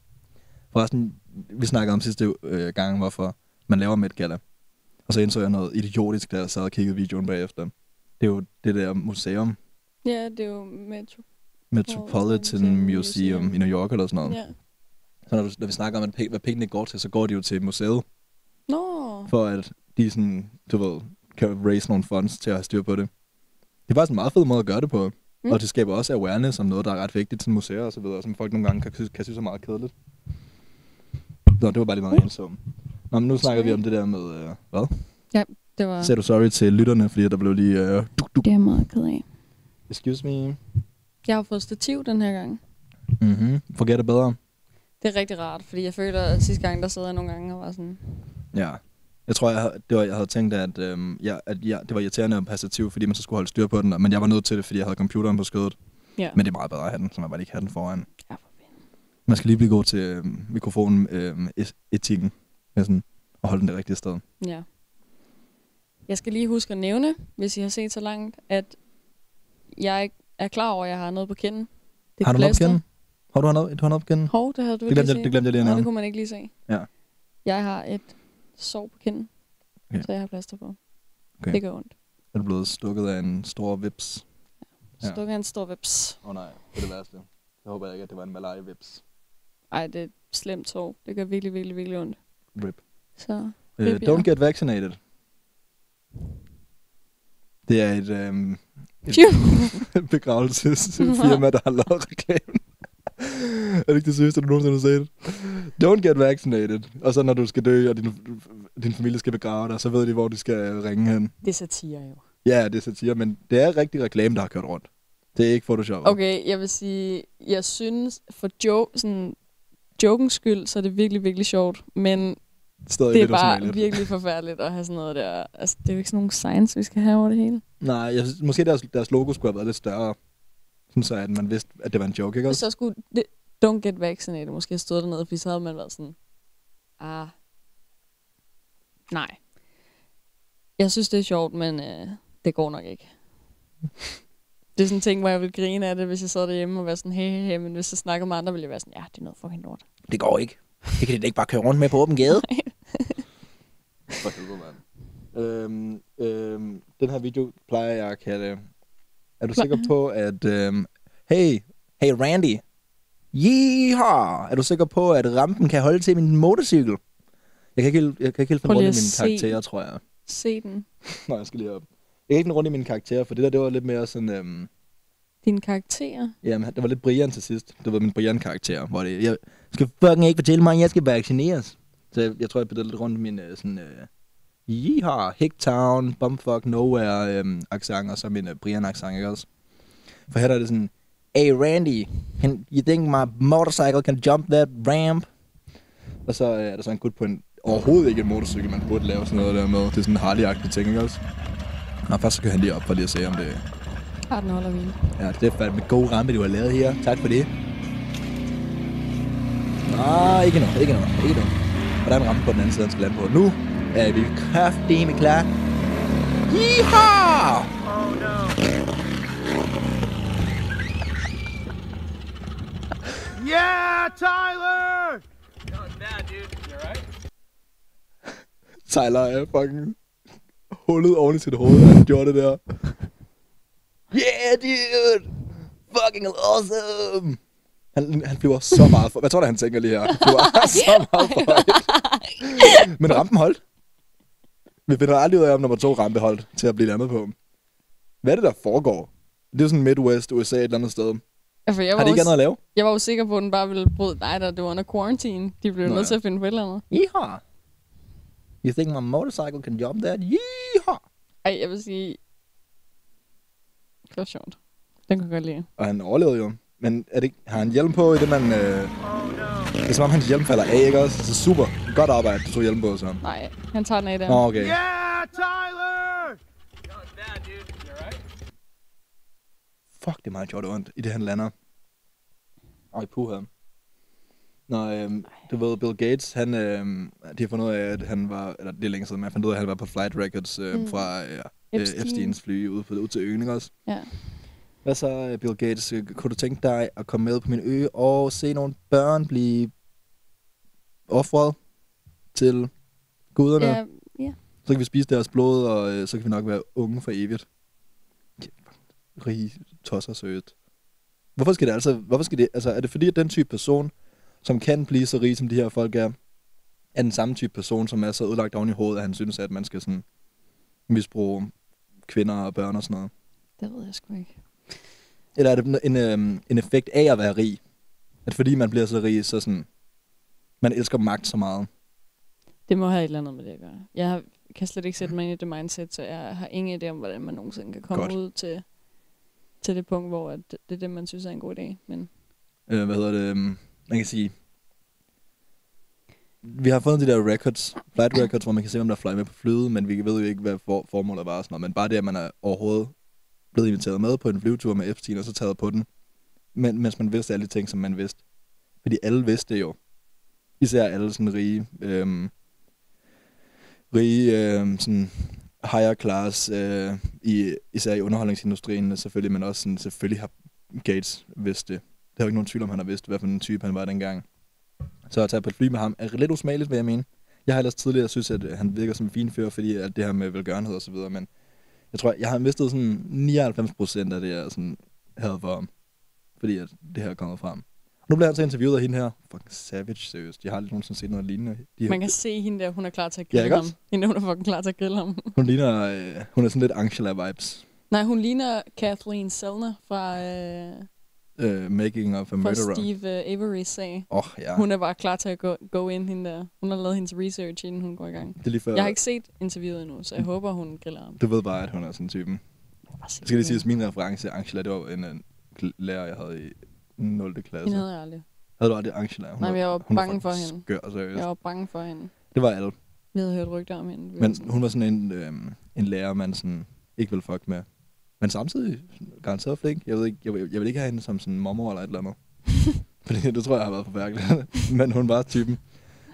Forresten, vi snakkede om sidste øh, gang, hvorfor man laver Met Og så indså jeg noget idiotisk, da jeg sad og kiggede videoen bagefter. Det er jo det der museum, Ja, det er jo Metro. Metropolitan Museum. Museum i New York eller sådan noget. Ja. Så når, du, når vi snakker om, at hvad pengene går til, så går de jo til museet, Nå, for at de sådan, du ved, kan raise nogle funds til at have styr på det. Det er faktisk en meget fed måde at gøre det på. Mm. Og det skaber også awareness om noget, der er ret vigtigt til museer og så videre, som folk nogle gange kan, synes- kan synes er meget kedeligt. Nå, det var bare lige jeg indså. Nå, men nu snakker vi om det der med, øh, hvad? det var... Sagde du sorry til lytterne, fordi der blev lige, øh, duk, duk. Det er meget ked af. excuse me. Jeg har fået stativ den her gang. Mhm, forget det bedre. Det er rigtig rart, fordi jeg føler, at sidste gang, der sad jeg nogle gange og var sådan... Ja. Jeg tror, jeg, havde- det var, jeg havde tænkt, at, øhm, ja, at ja, det var irriterende at have stativ, fordi man så skulle holde styr på den, men jeg var nødt til det, fordi jeg havde computeren på skødet. Ja. Men det er meget bedre at have den, så man bare ikke have den foran. Ja, for. Man skal lige blive god til øhm, mikrofonen es- etikken, med sådan, og holde den det rigtige sted. Ja. Jeg skal lige huske at nævne, hvis I har set så langt, at jeg er klar over, at jeg har noget på kinden. Det har du noget på plaster. kinden? Har du noget, du har noget på kinden? Hov, det havde du Det ikke glemte, lige jeg, det glemte jeg lige at Nej, det nævne. kunne man ikke lige se. Ja. Jeg har et sår på kinden, Okay. så jeg har plaster på. Okay. Det gør ondt. Er du blevet stukket af en stor vips? Ja. Stuk af en stor vips. Åh oh, nej, det er det værste. Jeg håber ikke, at det var en malaria-vips. Ej, det er et slemt sår. Det gør virkelig, virkelig, virkelig ondt. Rip. Så Uh, Rip, ja. don't get vaccinated. Det er et, um, et begravelsesfirma, der har lavet reklame. er det ikke det sygeste, du nogensinde har set? Don't get vaccinated. Og så når du skal dø, og din, din familie skal begrave dig, så ved de, hvor de skal ringe hen. det er satire jo. Ja, det er satire, men det er rigtig reklame, der har kørt rundt. Det er ikke Photoshop. Okay, jeg vil sige, jeg synes for joke, sådan, jokens skyld, så er det virkelig, virkelig sjovt. Men Stadig det er lidt bare usædvanligt. virkelig forfærdeligt at have sådan noget der. Altså, det er jo ikke sådan nogle science, vi skal have over det hele. Nej, jeg, synes, måske deres, deres logo skulle have været lidt større. Sådan så, at man vidste, at det var en joke, ikke også? så skulle det, don't get vaccinated måske have stået dernede, fordi så havde man været sådan, ah, nej. Jeg synes, det er sjovt, men øh, det går nok ikke. Det er sådan en ting, hvor jeg vil grine af det, hvis jeg sad derhjemme og var sådan, hey, hey, hey, men hvis jeg snakker med andre, ville jeg være sådan, ja, det er noget fucking lort. Det går ikke. Det kan de da ikke bare køre rundt med på åben gade. For helvede, mand. Øhm, øhm, den her video plejer jeg at kalde... Er du sikker på, at... Øhm, hey, hey Randy. Yeehaw! Er du sikker på, at rampen kan holde til min motorcykel? Jeg kan ikke helt, jeg kan ikke helt finde rundt i mine karakterer, tror jeg. Se den. Nej, jeg skal lige op. Jeg kan ikke rundt i mine karakterer, for det der, det var lidt mere sådan... Øhm, Dine karakterer. Jamen, det var lidt Brian til sidst. Det var min Brian-karakter, hvor det, jeg skal fucking ikke fortælle mig, at jeg skal vaccineres. Så jeg, jeg tror, jeg byttede lidt rundt min øh, sådan, øh, Yeehaw, Hicktown, Bumfuck Nowhere øh, accent, og så min øh, Brian-accent, ikke også? For her er det sådan, Hey Randy, can you think my motorcycle can jump that ramp? Og så øh, er der så en gut på en, overhovedet ikke en motorcykel, man burde lave sådan noget der med. Det er sådan en Harley-agtig ting, ikke også? Og først så kører han lige op for lige at se, om det, Ah, den holder vi. Ja, det er fandme god rampe, du har lavet her. Tak for det. Nej, ikke nu, ikke nu, ikke nu. Og der er en rampe på den anden side, han skal lande på. Nu er vi kraftedeme klar. Yeehaw! Yeah, Tyler! Tyler er fucking hullet oven i sit hoved, han gjorde det der. Yeah, dude! Fucking awesome! Han, han flyver så meget for... Hvad tror du, han tænker lige her? Han flyver så meget for. Men rampen holdt. Vi finder aldrig ud af, om nummer to rampe holdt til at blive landet på. Hvad er det, der foregår? Det er jo sådan Midwest, USA et eller andet sted. Ja, for jeg Har var, de ikke andet at lave? jeg var jo sikker på, at den bare ville bryde. Nej, der, det var under quarantine. De blev Nå nødt ja. til at finde på et eller andet. Yeehaw! You think my motorcycle can jump that? Yeehaw! Ej, jeg vil sige... Det var sjovt. Den kunne jeg godt lide. Og han overlevede jo. Men er det, ikke- har han hjelm på i det, man... Øh... Det er som om, hans hjelm falder af, ikke også? Så super. Godt arbejde, du tog hjelm på, så. Nej, han tager den af der. Nå, okay. Yeah, Tyler! Fuck, det er meget og ondt, i det han lander. Ej, puha. Nå, øhm, du ved, Bill Gates, han, øhm, de har fundet ud af, at han var, eller det er længe siden, men jeg fandt ud af, at han var på flight records øh, Mm. mm. fra øh, Epstein. Epsteins fly ude, på, ude til øen, ikke også? Ja. Hvad så, øh, Bill Gates? Øh, Kunne du tænke dig at komme med på min ø og se nogle børn blive offret til guderne? Ja, ja. Så kan vi spise deres blod, og øh, så kan vi nok være unge for evigt. Ja, Rige tosser sødt. Hvorfor skal det altså... Hvorfor skal det, altså, er det fordi, at den type person, som kan blive så rig, som de her folk er, er den samme type person, som er så udlagt oven i hovedet, at han synes, at man skal sådan misbruge kvinder og børn og sådan noget? Det ved jeg sgu ikke. Eller er det en, øhm, en effekt af at være rig? At fordi man bliver så rig, så sådan... Man elsker magt så meget. Det må have et eller andet med det at gøre. Jeg har- kan slet ikke sætte mig ind i det mindset, så jeg har ingen idé om, hvordan man nogensinde kan komme Godt. ud til, til det punkt, hvor det det er det, man synes er en god idé. Men øh, hvad hedder det, øhm, man kan sige, vi har fundet de der records, flight records, hvor man kan se, hvem der flyver med på flyet, men vi ved jo ikke, hvad for, formålet var sådan noget. Men bare det, at man er overhovedet blevet inviteret med på en flyvetur med Epstein, og så taget på den, men, mens man vidste alle de ting, som man vidste. Fordi alle vidste det jo. Især alle sådan rige, øh, rige, øh, sådan higher class, øh, i, især i underholdningsindustrien selvfølgelig, men også sådan, selvfølgelig har Gates vidst det. Der er jo ikke nogen tvivl om, han har vidst, hvad for en type han var dengang. Så at tage på et fly med ham er lidt usmageligt, vil jeg mene. Jeg har ellers tidligere synes, at han virker som en fin fyr, fordi alt det her med velgørenhed og så videre, men jeg tror, jeg har mistet sådan 99 procent af det, jeg sådan havde for ham. Fordi at det her er kommet frem. Og nu bliver han så interviewet af hende her. Fucking savage, seriøst. Jeg har aldrig nogensinde set noget lignende. De man kan se hende der, hun er klar til at Ja, grille ikke ham. Hende, hun er fucking klar til at grille ham. Hun ligner, øh, hun er sådan lidt Angela-vibes. Nej, hun ligner Kathleen Sellner fra, øh, Øh, making of a murderer. Steve øh, Avery's sag. Åh, oh, ja. Hun er bare klar til at gå, go ind, hende der. Hun har lavet hendes research, inden hun går i gang. Det er lige før, Jeg har ikke set interviewet endnu, så jeg håber, hun griller ham. Du ved bare, at hun er sådan en typen. Jeg skal lige sige, at min reference Angela, det var en, en lærer, jeg havde i 0. klasse. Hende havde jeg aldrig. Havde du aldrig Angela? Hun Nej, men jeg var hun bange for hende. Skør, seriøst. Jeg var bange for hende. Det var alle. Vi havde hørt rygter om hende. Men hun var sådan en, øh, en lærer, man sådan ikke ville fuck med. Men samtidig garanteret flink. Jeg, ved ikke, jeg, vil- jeg vil ikke have hende som sådan mormor eller et eller andet. Fordi det tror jeg har været forfærdeligt. Men hun var typen.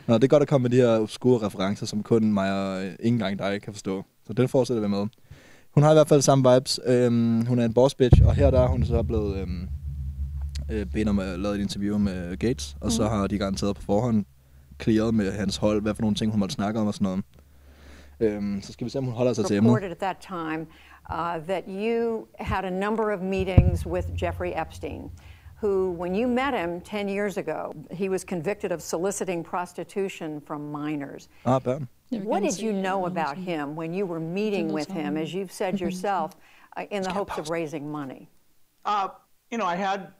Nå, det er godt at komme med de her obskure referencer, som kun mig og øh, ikke engang dig kan forstå. Så den fortsætter vi med. Hun har i hvert fald samme vibes. Øhm, hun er en boss bitch, og her der er hun så blevet øhm, øh, bedt om at lave et interview med Gates. Og så Mhm. har de garanteret på forhånd clearet med hans hold, hvad for nogle ting hun måtte snakke om og sådan noget. Øhm, så skal vi se, om hun holder sig til emnet. reported at that time uh, that you had a number of meetings with Jeffrey Epstein, who, when you met him 10 years ago, he was convicted of soliciting prostitution from minors. Ah, børn. What did you know about him when you were meeting with him, as you've said yourself, uh, in the hopes of raising money? Uh, you know, I had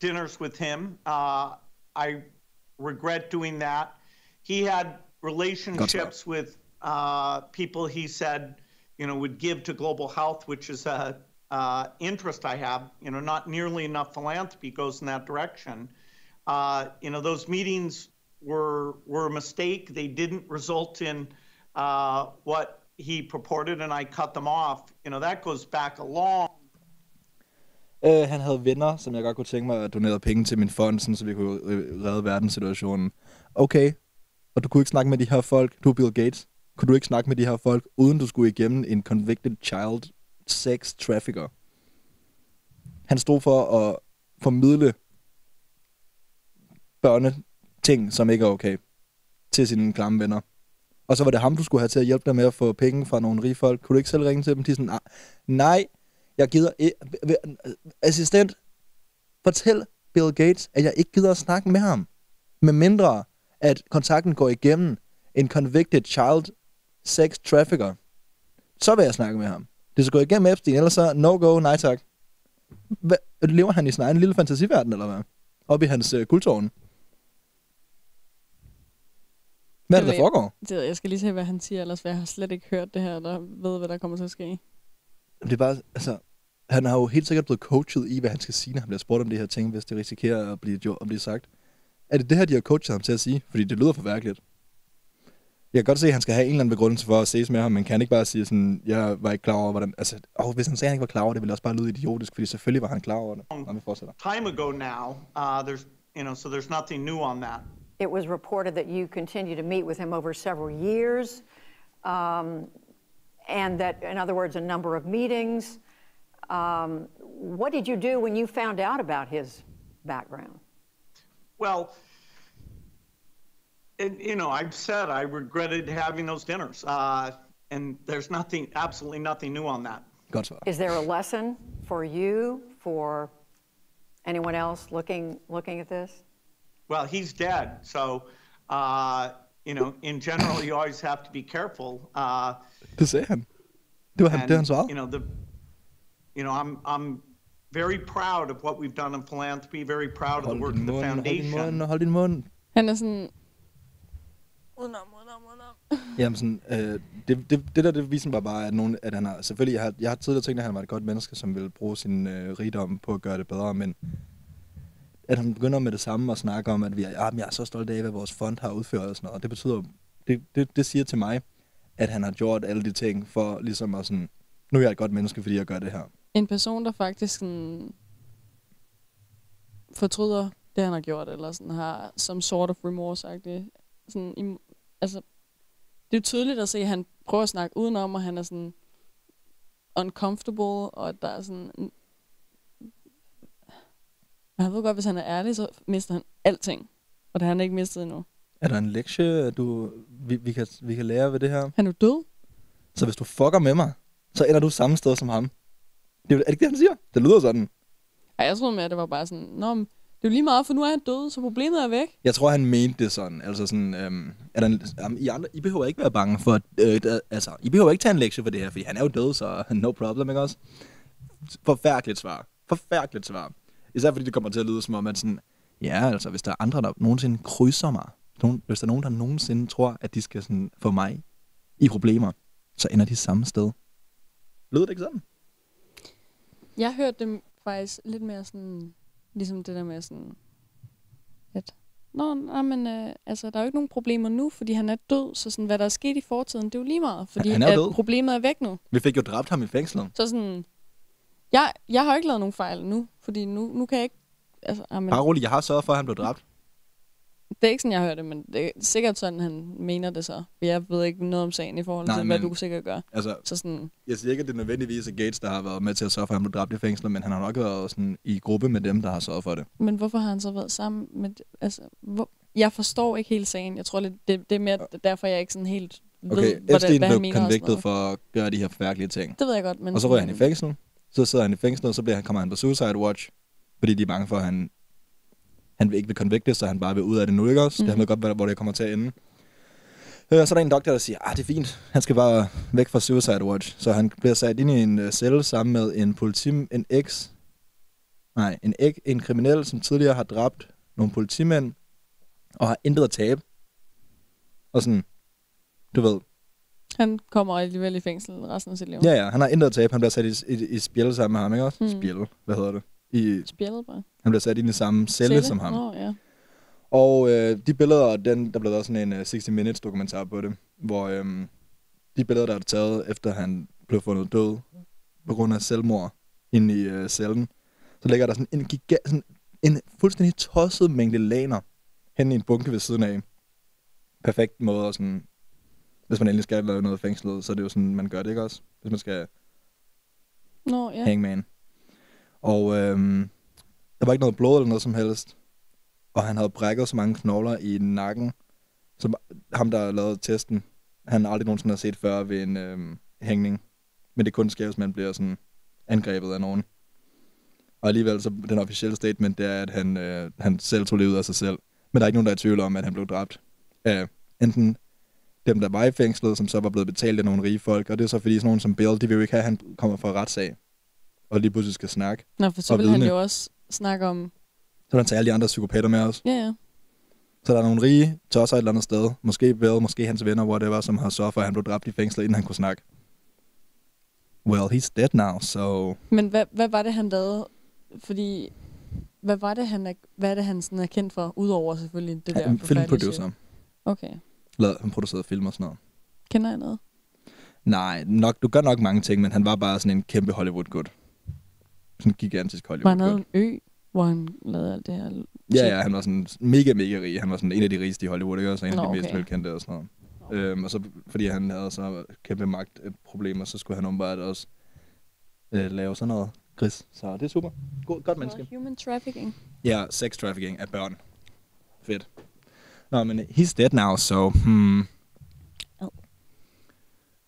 dinners with him. Uh, I regret doing that. He had relationships with uh, people he said, you know, would give to global health, which is a uh, interest I have. You know, not nearly enough philanthropy goes in that direction. Uh, you know, those meetings were were a mistake. They didn't result in uh, what he purported, and I cut them off. You know, that goes back a long Øh, han havde venner, som jeg godt kunne tænke mig at donere penge til min fond, sådan, så vi kunne øh, redde verdenssituationen. Okay, og du kunne ikke snakke med de her folk. Du er Bill Gates. Kunne du ikke snakke med de her folk, uden du skulle igennem en convicted child sex trafficker? Han stod for at formidle børneting, som ikke er okay, til sine klamme venner. Og så var det ham, du skulle have til at hjælpe dig med at få penge fra nogle rige folk. Kunne du ikke selv ringe til dem? De er sådan, ah, nej, jeg gider ikke. Assistent, fortæl Bill Gates, at jeg ikke gider at snakke med ham. Med mindre, at kontakten går igennem en convicted child sex trafficker. Så vil jeg snakke med ham. Det skal gå igennem Epstein, ellers så no go, nej tak. Hvad, lever han i sin egen lille fantasiverden, eller hvad? Op i hans øh, kultårn. Hvad er det, Det der foregår? Det, ved jeg skal lige se, hvad han siger, ellers for jeg har slet ikke hørt det her, der ved, hvad der kommer til at ske. Det er bare, altså, han har jo helt sikkert blevet coachet i, hvad han skal sige, når han bliver spurgt om de her ting, hvis det risikerer at blive, jo, at blive sagt. Er det det her, de har coachet ham til at sige? Fordi det lyder forværkeligt. Jeg kan godt se, at han skal have en eller anden begrundelse for at ses med ham, men kan ikke bare sige sådan, jeg var ikke klar over, hvordan... Altså, åh, hvis han sagde, at han ikke var klar over det, ville også bare lyde idiotisk, fordi selvfølgelig var han klar over det. Nå, vi fortsætter. time ago now. Uh, there's, you know, so there's nothing new on that. It was reported that you continue to meet with him over several years, um, and that, in other words, a number of meetings. Um, what did you do when you found out about his background? Well, and, you know, I've said I regretted having those dinners, uh, and there's nothing, absolutely nothing new on that. Godt svar. Is there a lesson for you, for anyone else looking looking at this? Well, he's dead, so uh, you know, in general, you always have to be careful. Uh, Det sagde han. Det var han, and, det han you know, the, you know, I'm I'm very proud of what we've done in philanthropy. Very proud of the work din of the mund, hold din foundation. mund, hold din mund. Han er sådan... Udenom, udenom, udenom. Jamen sådan, øh, det, det, det der, det viser bare bare, at, nogen, at han har, selvfølgelig, jeg har, jeg har tidligere tænkt, at han var et godt menneske, som ville bruge sin øh, rigdom på at gøre det bedre, men at han begynder med det samme og snakke om, at vi er, men jeg er så stolt af, hvad vores fond har udført og sådan noget. Det betyder, det, det, det siger til mig, at han har gjort alle de ting for ligesom at sådan, nu er jeg et godt menneske, fordi jeg gør det her. En person, der faktisk sådan fortryder det, han har gjort, eller sådan har som sort of remorse -agtigt. sådan, altså, det er jo tydeligt at se, at han prøver at snakke udenom, og han er sådan uncomfortable, og der er sådan... En Men han ved godt, hvis han er ærlig, så mister han alting. Og det har han ikke mistet endnu. Er der en lektie, du, vi, vi, kan, vi kan lære ved det her? Han er død. Så hvis du fucker med mig, så ender du samme sted som ham. Det er, det ikke det, han siger? Det lyder sådan. Ej, jeg troede med, at det var bare sådan, Nå, men det er jo lige meget, for nu er han død, så problemet er væk. Jeg tror, han mente det sådan. Altså sådan, øhm, er der en, um, I, andre, I behøver ikke være bange for, at, øh, der, altså, I behøver ikke tage en lektie for det her, fordi han er jo død, så no problem, ikke også? Forfærdeligt svar. Forfærdeligt svar. Især fordi det kommer til at lyde som om, at sådan, ja, altså, hvis der er andre, der nogensinde krydser mig, nogen, hvis der er nogen, der nogensinde tror, at de skal sådan, få mig i problemer, så ender de samme sted. Lyder det ikke sådan? Jeg hørte dem faktisk lidt mere sådan, ligesom det der med sådan, at Nå, nej, men øh, altså, der er jo ikke nogen problemer nu, fordi han er død, så sådan, hvad der er sket i fortiden, det er jo lige meget, fordi Han er at død. problemet er væk nu. Vi fik jo dræbt ham i fængslet. Så sådan, jeg, jeg har ikke lavet nogen fejl nu, fordi nu, nu kan jeg ikke, altså, jamen, Bare rolig, jeg har sørget for, at han blev dræbt. Det er ikke sådan, jeg hører det, men det er sikkert sådan, han mener det så. Jeg ved ikke noget om sagen i forhold Nej, til, hvad men- du sikkert gør. Altså, Så sådan, Jeg siger ikke, at det nødvendigvis er Gates, der har været med til at sørge for, at han blev dræbt i fængslet, men han har nok været sådan i gruppe med dem, der har sørget for det. Men hvorfor har han så været sammen med... Altså, hvor, jeg forstår ikke helt sagen. Jeg tror, lidt, det, det er mere derfor, jeg ikke sådan helt ved, Okay, hvordan, Epstein hvad han blev convicted for at gøre de her forfærdelige ting. Det ved jeg godt, men... Og så rører han i fængsel. Så sidder han i fængsel, og så bliver han, kommer han på suicide watch. Fordi de er bange for, at han, han vil ikke vil convictes, så han bare vil ud af det nu, ikke også? Mm. Det Mhm. han ved godt, hvor- det kommer til at ende. Øh, så er der en doktor, der siger, ah, det er fint. Han skal bare væk fra suicide watch. Så han bliver sat ind i en uh, celle sammen med en politi, en ex, nej, en, ek, en kriminel, som tidligere har dræbt nogle politimænd, og har intet at tabe. Og sådan, du ved, Han kommer alligevel i fængsel resten af sit liv. Ja, ja, han har intet at tabe. Han bliver sat i, i, i spjæl sammen med ham, ikke også? Mm. Spjæl, hvad hedder det? I, Spjældet bare. han bliver sat i samme celle, celle? som ham. Åh, ja. Og øh, de billeder, den, der blev lavet sådan en uh, 60 Minutes dokumentar på det, hvor øhm, de billeder, der er taget, efter han blev fundet død på grund af selvmord inde i øh, cellen, så ligger der sådan en gigant, sådan en fuldstændig tosset mængde laner hen i en bunke ved siden af. Perfekt måde at sådan, hvis man endelig skal lave noget fængslet, så er det jo sådan, man gør det, ikke også? Hvis man skal Nå, ja. Hangman. Og øhm, der var ikke noget blod eller noget som helst. Og han havde brækket så mange knogler i nakken, som ham, der lavede testen, han aldrig nogensinde har set før ved en øhm, hængning. Men det kun sker, hvis man bliver sådan angrebet af nogen. Og alligevel, så den officielle statement, det er, at han, øh, han selv tog livet af sig selv. Men der er ikke nogen, der er i tvivl om, at han blev dræbt af enten dem, der var i fængslet, som så var blevet betalt af nogle rige folk. Og det er så fordi sådan nogen som Bill, de vil jo ikke have, at han kommer fra retssag. Og lige pludselig skal snakke. Nå, for så vil han jo også snakke om... Så vil han tage alle de andre psykopater med os. Ja, ja. Så der er nogle rige tosser et eller andet sted. Måske Bill, måske hans venner, whatever, som har sørget for, at han blev dræbt i fængslet, inden han kunne snakke. Well, he's dead now, so... Men hvad, hvad var det, han lavede? Fordi... Hvad var det, han er, hvad er det, han sådan er kendt for? Udover selvfølgelig det der Han er filmproducer. Okay. Lad- Han producerede film og sådan noget. Kender jeg noget? Nej, nok, du gør nok mange ting, men han var bare sådan en kæmpe Hollywood-gut. Sådan en gigantisk Var han havde en ø, hvor han lavede alt det her? Ja, ja, han var sådan mega, mega rig. Han var sådan en af de rigeste i Hollywood, ikke? også? en af Nå, de mest velkendte og sådan noget. Øhm, og så fordi han havde så kæmpe magtproblemer, så skulle han åbenbart også øh, lave sådan noget Chris. Så det er super. God, godt menneske. Og human trafficking. Ja, sex trafficking af børn. Fedt. Nå, men he's dead now, so... Hmm. Oh.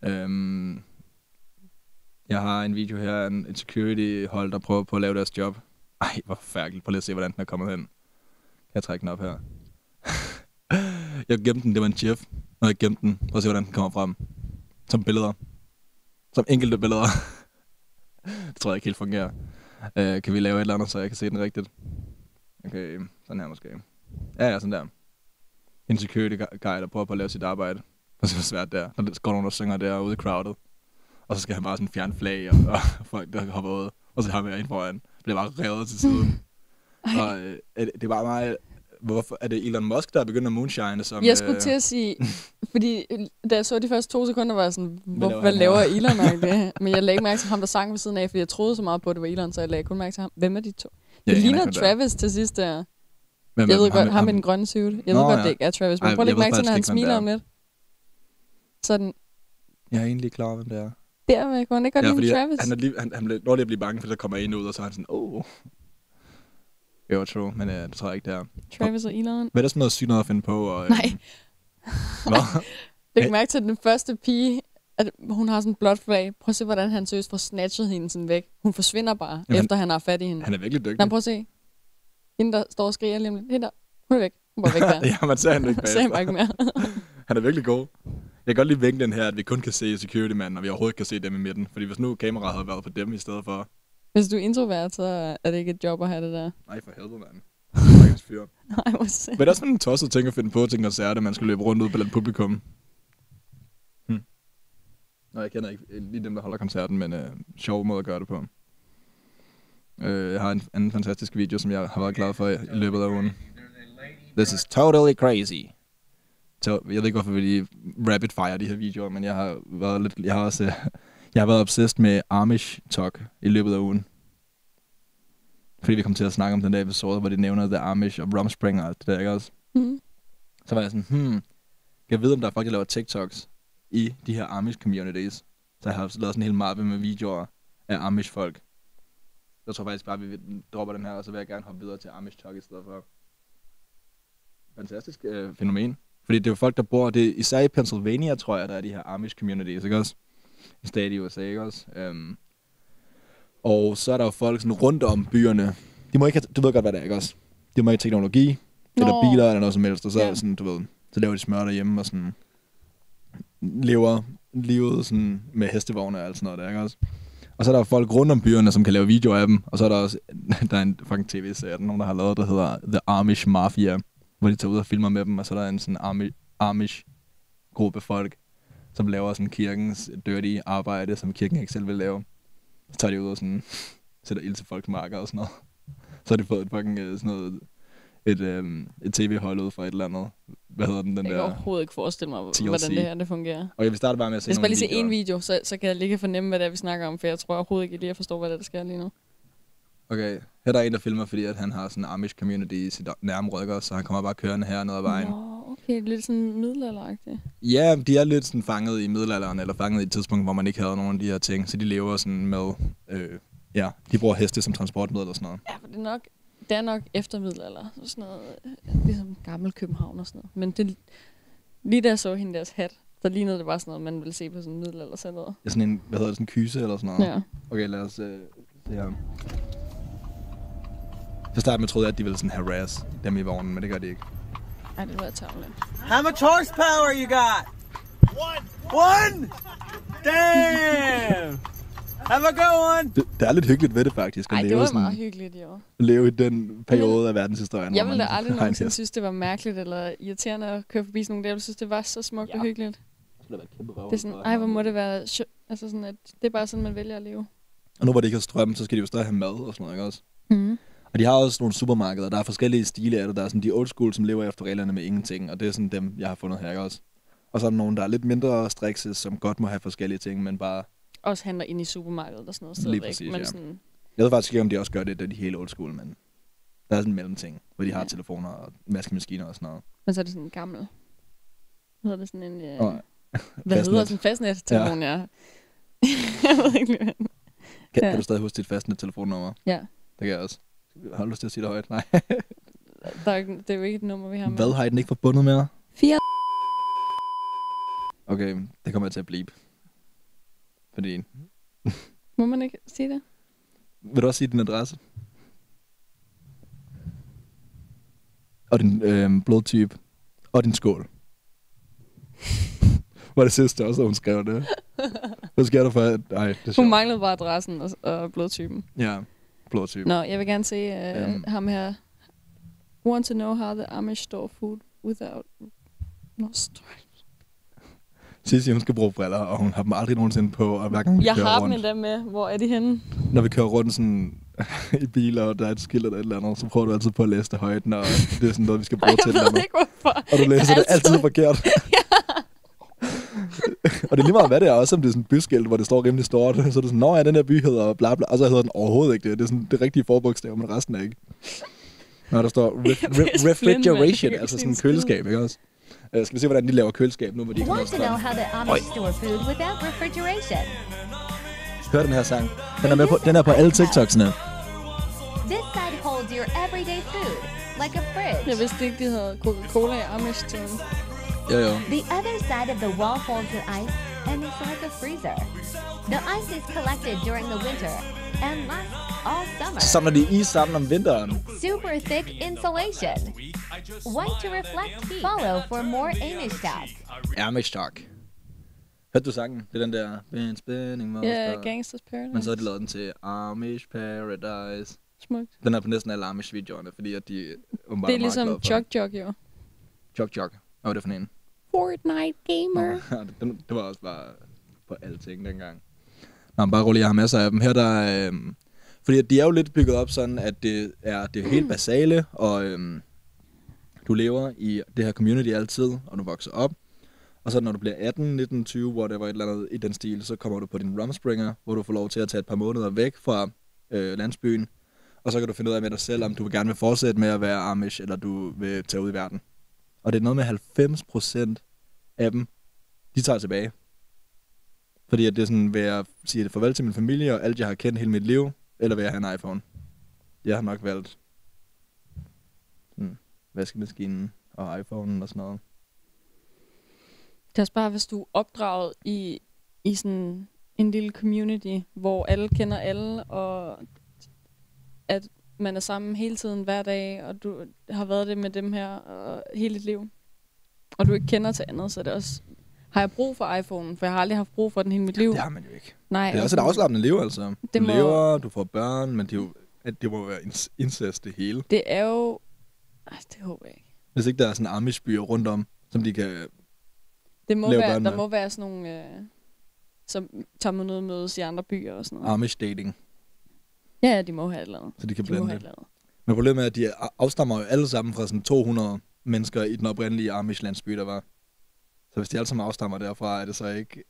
Øhm, jeg har en video her af en, security-hold, der prøver på at lave deres job. Ej, hvor forfærdeligt. Prøv lige at se, hvordan den er kommet hen. Kan jeg trække den op her? jeg gemte den, det var en chef. Når jeg gemte den, prøv at se, hvordan den kommer frem. Som billeder. Som enkelte billeder. det tror jeg ikke helt fungerer. Øh, kan vi lave et eller andet, så jeg kan se den rigtigt? Okay, sådan her måske. Ja, ja, sådan der. En security guy, der prøver på at lave sit arbejde. Og så er svært der. Når Der går nogen, der synger derude i crowded. Og så skal han bare sådan fjerne flag og, og folk, der hopper ud. Og så har vi en foran. Bliver bare revet til siden. og øh, det var meget... Hvorfor, er det Elon Musk, der er begyndt at moonshine? Som, jeg skulle øh, til at sige, fordi da jeg så de første to sekunder, var jeg sådan, hvor, hvad laver Elon det? Men jeg lagde mærke til ham, der sang ved siden af, fordi jeg troede så meget på, at det var Elon, så jeg lagde kun mærke til ham. Hvem er de to? Det ja, ligner Travis der. til sidst der. Hvem, jeg ved godt, ham, ham med den grønne suit. Jeg Nå, ved godt, ja. det ikke er Travis, men prøv at lægge mærke til, når han smiler om lidt. Sådan. Jeg er egentlig klar, hvem det er. Der kunne han ikke godt ja, lide Travis. Han, er lige, han, han når lige at blive bange, for så kommer en ud, og så er han sådan, åh. Oh. Jo, true, men uh, det tror jeg ikke, det er. Travis og Elon. Hvad er der sådan noget sygt noget at finde på? Og, øh, Nej. Nå. Læg mærke til den første pige, at hun har sådan en blåt flag. Prøv at se, hvordan han seriøst får snatchet hende sådan væk. Hun forsvinder bare, Jamen, efter han har fat i hende. Han er virkelig dygtig. Nej, prøv at se. Hende, der står og skriger lige om lidt. Hende der. Hun er væk. Hun var væk der. ja, man ser hende ikke bagefter. ser ikke mere. han er virkelig god. Jeg kan godt lige vinke den her, at vi kun kan se security manden, og vi overhovedet kan se dem i midten. Fordi hvis nu kameraet havde været på dem i stedet for... Hvis du er introvert, så er det ikke et job at have det der. Nej, for helvede, mand. Nej, hvor. Men det er sådan en tosset ting at finde på til en koncert, at man skal løbe rundt ud blandt publikum. Hm. Nå, jeg kender ikke lige dem, der holder koncerten, men øh, sjov måde at gøre det på. Øh, jeg har en anden fantastisk video, som jeg har været glad for i løbet af ugen. This is totally crazy. Så jeg ved ikke, hvorfor vi lige rapid fire de her videoer, men jeg har været lidt, jeg har også, jeg har været obsessed med Amish Talk i løbet af ugen. Fordi vi kom til at snakke om den der episode, hvor de nævner The Amish og Rumspring og alt det der, ikke også? Mm. Så var jeg sådan, hmm, jeg ved, om der er folk, der laver TikToks i de her Amish communities. Så jeg har lavet sådan en hel mappe med videoer af Amish folk. Jeg tror faktisk bare, at vi dropper den her, og så vil jeg gerne hoppe videre til Amish Talk i stedet for. Fantastisk øh, fænomen. Fordi det er jo folk, der bor, det er især i Pennsylvania, tror jeg, der er de her Amish communities, ikke også? En stat i USA, ikke også? Um, og så er der jo folk sådan rundt om byerne. De må ikke have, du ved godt, hvad det er, ikke også? De må ikke teknologi, Nå. eller biler, eller noget som helst. Og så, ja. sådan, du ved, så laver de smør derhjemme, og sådan lever livet sådan med hestevogne og alt sådan noget der, ikke også? Og så er der folk rundt om byerne, som kan lave videoer af dem. Og så er der også, der er en fucking tv-serie, der nogen, der har lavet, der hedder The Amish Mafia hvor de tager ud og filmer med dem, og så er der en sådan Amish, Amish gruppe folk, som laver sådan kirkens dirty arbejde, som kirken ikke selv vil lave. Så tager de ud og sådan, sætter ild til folks marker og sådan noget. Så har de fået et fucking øh, sådan noget, et, øhm, et tv-hold ud fra et eller andet. Hvad hedder den, den jeg der? Jeg kan overhovedet ikke forestille mig, TLC. hvordan det her det fungerer. Okay, vi starter bare med at se Hvis bare lige se en video, så, så kan jeg lige fornemme, hvad det er, vi snakker om, for jeg tror overhovedet ikke lige, at forstå, hvad det er, der sker lige nu. Okay, her er der en, der filmer, fordi at han har sådan en Amish community i sit nærmrykker, så han kommer bare kørende her ned ad vejen. Nå, okay, lidt sådan middelalderagtigt. Ja, de er lidt sådan fanget i middelalderen, eller fanget i et tidspunkt, hvor man ikke havde nogen af de her ting, så de lever sådan med, øh, ja, de bruger heste som transportmiddel og sådan noget. Ja, for det er nok, det er nok efter middelalder, sådan noget, øh, ligesom gammel København og sådan noget. Men det, lige da jeg så hende deres hat, så lignede det bare sådan noget, man ville se på sådan en middelaldercenter. Ja, sådan en, hvad hedder det, sådan en kyse eller sådan noget? Ja. Okay, lad os øh, se her. Så starten med troede jeg, at de ville sådan harass dem i vognen, men det gør de ikke. Ej, det var tavlen. How much horsepower you got? One. One? Damn! Have a good one! Det, det er lidt hyggeligt ved det faktisk. Ej, det var sådan, meget hyggeligt, jo. Leve i den periode af verdenshistorien. Jeg ville da aldrig nogensinde synes, det var mærkeligt eller irriterende at køre forbi sådan nogle der. Jeg synes, det var så smukt ja. og hyggeligt. Det er sådan, ej, hvor må det være... Altså sådan, at det er bare sådan, man vælger at leve. Og nu hvor det ikke har strøm, så skal de jo stadig have mad og sådan noget, ikke også? Og de har også nogle supermarkeder, der er forskellige stile af det. Der er sådan de old school, som lever efter reglerne med ingenting, og det er sådan dem, jeg har fundet her også. Og så er der nogle, der er lidt mindre strikse, som godt må have forskellige ting, men bare... Også handler ind i supermarkedet og sådan noget stadigvæk. Lige præcis, men ja. sådan... Jeg ved faktisk ikke, om de også gør det, da de helt old school, men der er sådan en mellemting, hvor de ja. har telefoner og maskemaskiner og sådan noget. Men så er det sådan en gammel... Hvad hedder det sådan en... Øh... Oh, hvad hedder sådan en fastnet-telefon, ja. ja. jeg ved ikke, hvad Kan, Ja. kan du stadig huske dit fastnet telefonnummer? Ja. Det kan jeg også. Har du lyst til at sige det højt? Nej. Der er, ikke- det er jo ikke et nummer, vi har med. Hvad har I den ikke forbundet med? Fire. Okay, det kommer jeg til at blive. Fordi... Må man ikke sige det? Vil du også sige din adresse? Og din øh, blodtype. Og din skål. Var det sidste også, at hun skrev det? Hvad sker der for... Ej, det er Hun sjovt. manglede bare adressen og, og blodtypen. Ja, blodtype. Nå, jeg vil gerne se uh, Øhm. ham her. Want to know how the Amish store food without no stripes. Sissi, hun skal bruge briller, og hun har dem aldrig nogensinde på, og hver gang vi Jeg kører har dem rundt, endda med. Hvor er de henne? når vi kører rundt sådan i biler, og der er et skilt eller et eller andet, så prøver du altid på at læse det højt, når det er sådan noget, vi skal bruge til et eller Jeg ved ikke, hvorfor. Og du læser det altid forkert. og det er lige meget, hvad det er, også om det er sådan et byskilt, hvor det står rimelig stort. Så er det sådan, nå ja, den her by hedder bla bla, og så hedder den overhovedet ikke det. Det er sådan det rigtige forbogstav, men resten er ikke. Når der står mand. Jeg refrigeration, altså sådan køleskab, ikke også? Uh, skal vi se, hvordan de laver køleskab nu, hvor de ikke har? Hør den her sang. Den er, med på, den er på alle TikToks'ene. This side holds your everyday food, like a fridge. Jeg vidste ikke, de havde Coca-Cola i Amish-tiden. Jo, jo. The other side of the wall holds your ice, and it's like a freezer. The ice is collected during the winter and lasts all summer. Så samler de is sammen om vinteren. Super thick insulation. White to reflect heat. Follow for more Amish talk. Amish Talk. Hørte du sangen? Det er den der... Been spinning most Ja, of- Gangsters Paradise. Men så har de lavet den til Amish Paradise. Smukt. Den er på næsten alle Amish-videoerne, fordi at de åbenbart Det er ligesom Chuck Chuck, jo. Chuck Chuck. Hvad var det for en? Fortnite Gamer. Den, det var også bare på alting dengang. Nå, men bare rolig, jeg har masser af dem. Her der er, øhm, fordi at de er jo lidt bygget op sådan, at det er det er helt basale, og øhm, du lever i det her community altid, og du vokser op. Og så når du bliver 18, 19, 20, whatever, et eller andet i den stil, så kommer du på din rumspringer, hvor du får lov til at tage et par måneder væk fra øh, landsbyen. Og så kan du finde ud af med dig selv, om du vil gerne vil fortsætte med at være Amish, eller du vil tage ud i verden. Og det er noget med 90 procent af dem, de tager tilbage. Fordi at det er sådan, vil jeg sige farvel til min familie og alt, jeg har kendt hele mit liv, eller vil jeg have en iPhone? Jeg har nok valgt sådan, vaskemaskinen og iPhone'en og sådan noget. Det er også bare, hvis du er opdraget i, i sådan en lille community, hvor alle kender alle, og at man er sammen hele tiden hver dag, og du har været det med dem her og hele dit liv, og du ikke kender til andet, så er det også... Har jeg brug for iPhone? For jeg har aldrig haft brug for den hele mit liv. Det har man jo ikke. Nej, Det er også et afslappende liv, altså. Du Det må- lever, du får børn, men det, er jo, at det må være incest det hele. Det er jo... Ej, det håber jeg ikke. Hvis ikke der er sådan Amish-byer rundt om, som de kan... Det må Lave være, børn der med. må være sådan nogle... Øh, som tager man noget mødes i andre byer og sådan noget. Amish-dating, Ja, ja, de må have et eller andet. så de kan De blande det. Men problemet er, at de afstammer jo alle sammen fra sådan 200 mennesker i den oprindelige Amish-landsby, der var. Så hvis de alle sammen afstammer derfra, er det så ikke...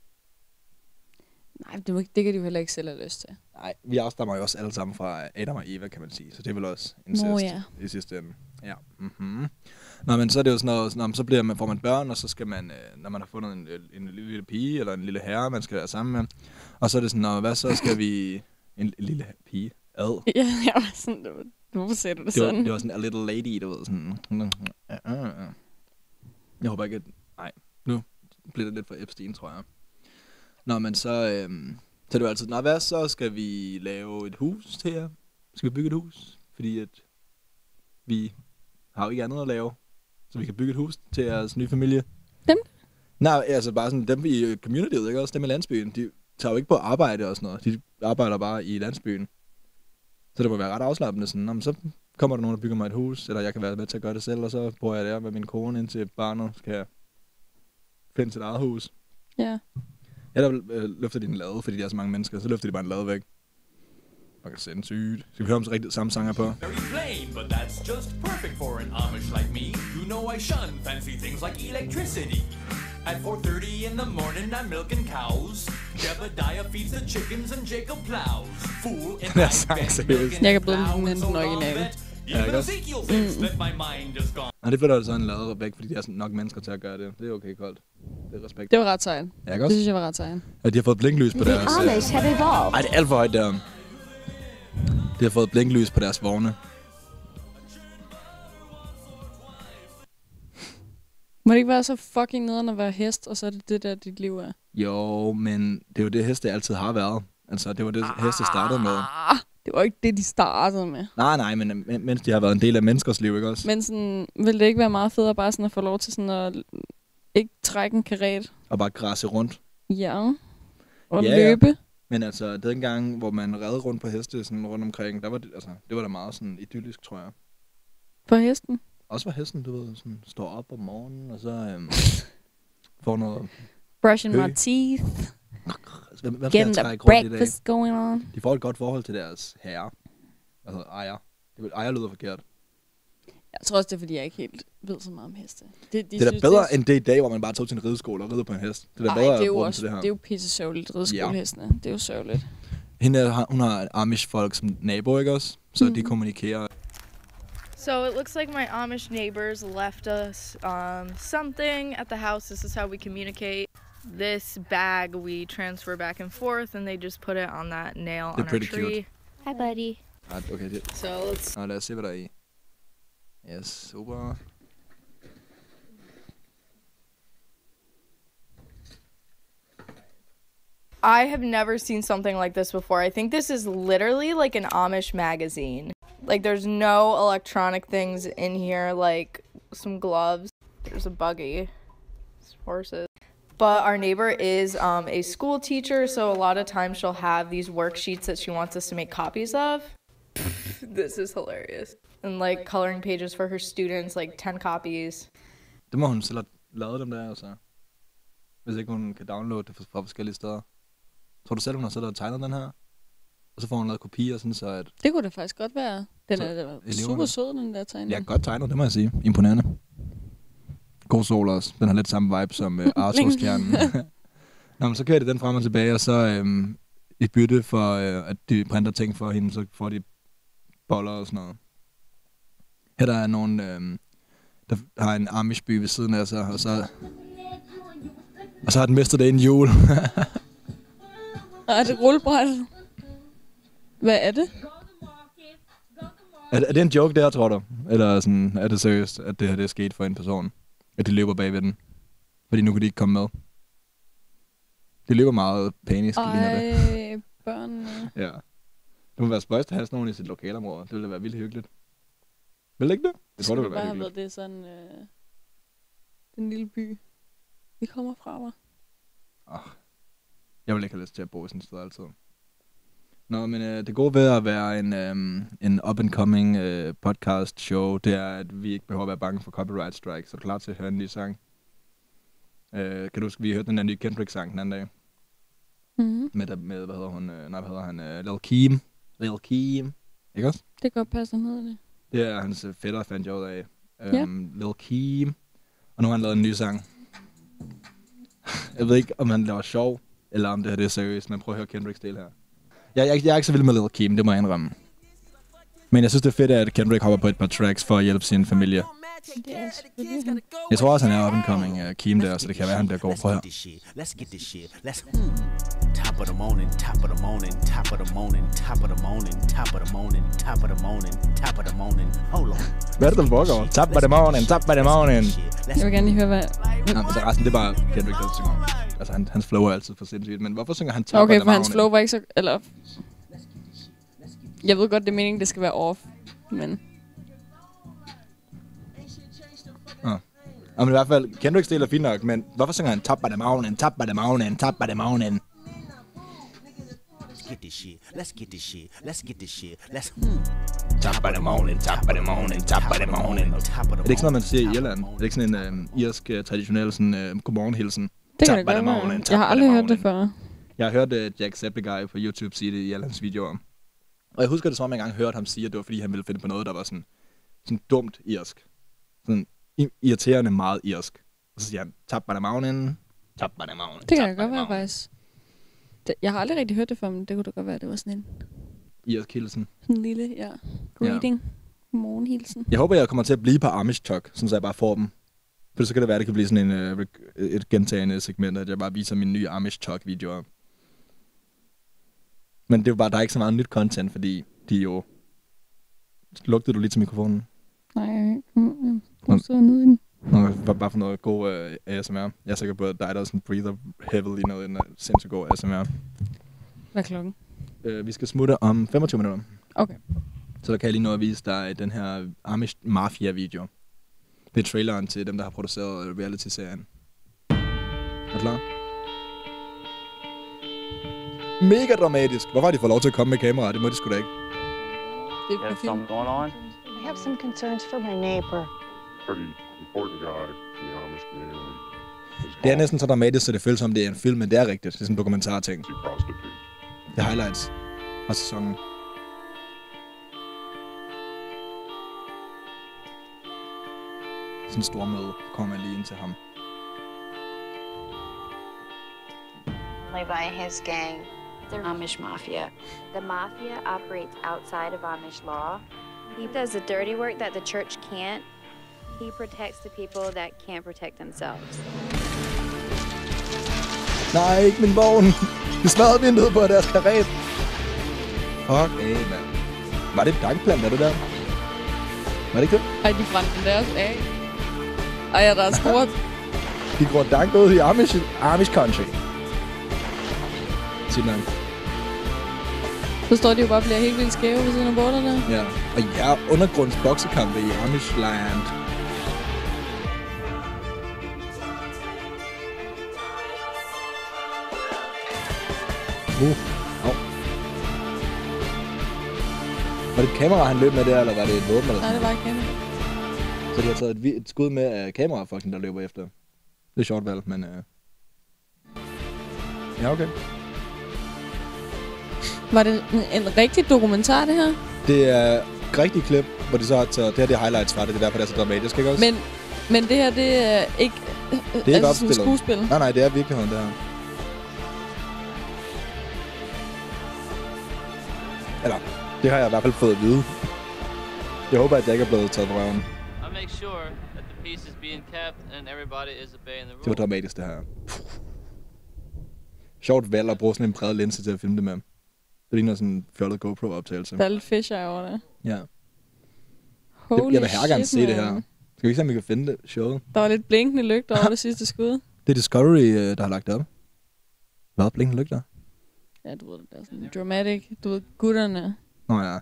Nej, det, må, det kan de jo heller ikke selv have lyst til. Nej, vi afstammer jo også alle sammen fra Adam og Eva, kan man sige. Så det er vel også incest Nå ja. i sidste ende. Ja. Mm-hmm. Nå, men så er det jo sådan noget, sådan, så bliver man, får man børn, og så skal man, øh, når man har fundet en, en, en lille, lille pige, eller en lille herre, man skal være sammen med. Og så er det sådan, Nå, hvad så skal vi... En, lille pige? Ad. Ja, jeg var sådan, det var, hvorfor siger du det, Det var, sådan? det var sådan a little lady, du ved, sådan... Jeg håber ikke, at... Nej, nu bliver det lidt for Epstein, tror jeg. Nå, men så... Øhm, så er det jo altid, Nå, hvad så? Skal vi lave et hus til jer? Skal vi bygge et hus? Fordi at vi har jo ikke andet at lave. Så vi kan bygge et hus til jeres nye familie. Dem? Nej, altså bare sådan dem i communityet, ikke også? Dem i landsbyen. De tager jo ikke på arbejde og sådan noget. De arbejder bare i landsbyen. Så det må være ret afslappende. Sådan, "Nå, men så kommer der nogen, der bygger mig et hus, eller jeg kan være med til at gøre det selv, og så bor jeg der med min kone, indtil barnet skal finde sit eget hus. Ja. Eller øh, løfter de en lade, fordi der er så mange mennesker, så løfter de bare en lade væk. Man kan sindssygt. Skal vi høre om så rigtig samme sanger på? Very plain, but that's just perfect for an Amish like me. You know I shun fancy things like electricity. At 4.30 in the morning, I'm milking cows. Jebediah feeds the chickens and Jacob plows. Fool bed, seriøst. milking Jeg kan lide den and originale. that Ja, ikke også? Ezekiel thinks that my mind is gone. Og det flytter så en lade væk, fordi de er sådan nok mennesker til at gøre det. Det er okay koldt. Det er respekt. Det var ret sejt. Ja, ikke Det også? synes jeg var ret sejt. Ja, de har fået blinklys på The deres... øh, Amish have evolved. Ej, det er alt for højt der. De har fået blinklys på deres vogne. Må det ikke være så fucking nederen at være hest, og så er det det der, dit liv er? Jo, men det er jo det, heste altid har været. Altså, det var det, heste startede med. Ah, det var ikke det, de startede med. Nej, nej, men men- mens de har været en del af menneskers liv, ikke også? Men sådan, vil det ikke være meget federe bare sådan at få lov til sådan at ikke trække en karet? Og bare græsse rundt. Ja. Og Ja, ja. løbe? Men altså, den gang, hvor man redde rundt på heste sådan rundt omkring, der var det, altså, det var da meget sådan idyllisk, tror jeg. På hesten? Også for hesten, du ved, sådan, står op om morgenen, og så øhm, får noget... Brushing my hø. teeth. Altså, Hvem, hvem Getting the breakfast going on. De får et godt forhold til deres herre. Altså ejer. Det vil ejer lyder forkert. Jeg tror også, det er, fordi jeg ikke helt ved så meget om heste. Det, de det er da synes, bedre det er, end det i dag, hvor man bare tog til en rideskole og ridde på en hest. Det er da Ej, bedre det er at jo også, til det her. det er jo pisse sørgeligt, rideskolehestene. Det er jo sørgeligt. Hende, hun har Amish-folk som nabo, ikke også? Så Mhm. de kommunikerer. So it looks like my Amish neighbors left us um, something at the house. This is how we communicate. This bag we transfer back and forth, and they just put it on that nail They're on our tree. cute. Hi, buddy. Ret, okay, det. So let's Nå, lad os se, hvad der er i. Yes, super. I have never seen something like this before. I think this is literally like an Amish magazine. Like there's no electronic things in here like some gloves. There's a buggy. There's horses. But our neighbor is um, a school teacher, so a lot of times she'll have these worksheets that she wants us to make copies of. this is hilarious. And like coloring pages for her students, like 10 copies. Det må hun selv lavet dem der, altså. Hvis ikke hun kan downloade det fra forskellige steder. Tror du selv, hun har siddet og tegnet den her? Og så får hun lavet kopier, sådan så at... Det kunne det faktisk godt være. Den Så er eleverne- super sød, den der tegning. Ja, godt tegnet, det må jeg sige. Imponerende. God sol også. Den har lidt samme vibe som uh, Arthur-stjernen. Nå, men så kører de den frem og tilbage, og så øhm, i bytte for, øh, at de printer ting for hende, så får de boller og sådan noget. Her der er nogen, øhm, der har en Amish-by ved siden af sig, og så, og så har den mistet det en jul. Er det rullebræt? Hvad er det? er, det- er det en joke der, tror du? Eller sådan, er det seriøst, at det her det er sket for en person? At de løber bagved den? Fordi nu kan de ikke komme med. De løber meget panisk, ligner det. Ej, børnene. Ja. Det må være spøjst at have sådan nogen i sit lokalområde. Det ville da være vildt hyggeligt. Vil det ikke det? Jeg tror, det ville være hyggeligt. været det sådan, øh, den lille by, vi kommer fra, var. Jeg vil ikke have lyst til at bo i sådan et sted altid. Nå, men øh, det gode ved at være en, øh, en up-and-coming øh, podcast show, det er, at vi ikke behøver at være bange for copyright strike. Så er du klar til at høre en ny sang? Øh, kan du huske, vi hørte den der nye Kendrick-sang den anden dag? Mm-hmm. Med, med hvad hedder hun? Øh, nej, hvad hedder han? Øh, Lil Keem. Lil Keem. Ikke også? Det kan godt passe, han hedder det. Det er hans øh, fætter, fandt jeg ud af. Ja. Um, Lil Keem. Og nu har han lavet en ny sang. Jeg ved ikke, om han laver sjov, eller om det her det er seriøst, men prøv at høre Kendricks del her. Jeg, jeg, jeg er ikke så vild med Lil Keem, det må jeg indrømme. Men jeg synes, det er fedt, at Kendrick hopper på et par tracks for at hjælpe sin familie. Han. Jeg tror også, han er up and coming uh, Keem der, så det kan være, han bliver god. Prøv at hmm. top of the morning, top of the morning, top of the morning, top of the morning, top of the morning, top of the morning, top of the morning. Hold on. Hvad er det, der foregår? Top of the morning, top of the morning. Jeg vil gerne lige høre, hvad... Men så resten, det er bare Kendrick, der synger. Altså, han, hans flow er altid for sindssygt, men hvorfor synger han top of Okay, the for hans morning? flow var ikke så... Eller... Jeg ved godt, det er meningen, det skal være off. Men... Ja, men i hvert fald, Kendricks del er fint nok, men hvorfor synger han top of the morning, top of the morning, top of the morning? Let's get this shit. Let's get this shit. Let's get this shit. Let's hmm. Top of the morning, top of the morning, top of the morning. Er det ikke sådan noget, man siger i Irland? Er det ikke sådan en øh, irsk, traditionel sådan, øh, godmorgenhilsen? Det Top kan det of the godt være. Jeg har aldrig hørt det før. Jeg har hørt uh, Jack Zappeguy på YouTube sige det i alle hans videoer. Og jeg husker det som om, jeg engang hørte ham sige, at det var fordi, han ville finde på noget, der var sådan, sådan dumt irsk. Sådan irriterende meget irsk. Og så siger han, top of the morning, top of the morning. Det kan of godt være, morning." faktisk. Det, jeg har aldrig rigtig hørt det før, men det kunne da godt være, det var sådan en, Irsk hilsen. sådan en lille, ja, greeting. Morgenhilsen. Jeg håber, jeg kommer til at blive på Amish Talk, så jeg bare får dem. For så kan det være, det kan blive sådan en, uh, et gentagende segment, at jeg bare viser mine nye Amish Talk-videoer. Men det er jo bare, der er ikke så meget nyt content, fordi de er jo... Lugtede du lige til mikrofonen? Nej, jeg jeg prøver ned i den. Nå, bare, bare for noget god uh, ASMR. Jeg er sikker på, at dig, der sådan breather heavily noget, en uh, sindssygt god ASMR. Hvad er klokken? Uh, vi skal smutte om 25 minutter. Okay. Så der kan jeg lige nå at vise dig den her Amish Mafia-video. Det er traileren til dem, der har produceret reality-serien. Er du klar? Mega dramatisk. Hvorfor har de fået lov til at komme med kamera? Det må de sgu da ikke. Det something going on? I have some concerns for my neighbor. pretty important guy in the Amish community. Det er næsten så dramatisk, så det føles som, det er en film, men det er rigtigt. Det er sådan en dokumentarting. Det er highlights fra sæsonen. Sådan en stor møde kommer man lige ind til ham. Levi and his gang, the Amish Mafia. The Mafia operates outside of Amish law. He does the dirty work that the church can't. He protects the people that can't protect themselves. Nej, ikke min vogn. De smadrede vinduet på deres karet. Fuck af, mand. Var det et dankplan, er det der? Var det ikke det? Ej, de brændte den deres af. Ej, ja, der er store... De går dank ud i Amish, Amish country. Sig nok. Så står de jo bare og bliver helt vildt skæve ved siden af borderne. Ja. Og ja, undergrunds boksekampe i Amish land. Au. Var det et kamera, han løb med der, eller var det et våben? Eller Nej, det var ikke kamera. Så de har taget et, et skud med af kamerafolkene, der løber efter. Det er sjovt valg, men... Uh... Ja, okay. Var det en, en rigtig dokumentar, det her? Det er et rigtigt klip, hvor de så har taget... Det her det er highlights fra det, det er derfor, det er så dramatisk, ikke også? Men, men det her, det er ikke... det er ikke altså sådan opstillet. skuespil. Nej, nej, det er virkeligheden, det her. Det har jeg i hvert fald fået at vide. Jeg håber, at jeg ikke er blevet taget på røven. Sure that the peace is being kept and everybody is obeying the Det var rules. dramatisk, det her. Sjovt valg at bruge sådan en bred linse til at filme det med. Det ligner sådan en fjollet GoPro-optagelse. Der er lidt fish eye over det. Ja. Holy jeg vil her gerne se det her. man. Skal vi ikke se, om vi kan finde det showet? Der var lidt blinkende lygter over det sidste skud. Det er Discovery, øh, der har lagt det op. Hvad? Blinkende lygter? Ja, du ved, det er sådan dramatic. Du ved, gutterne. Nå ja.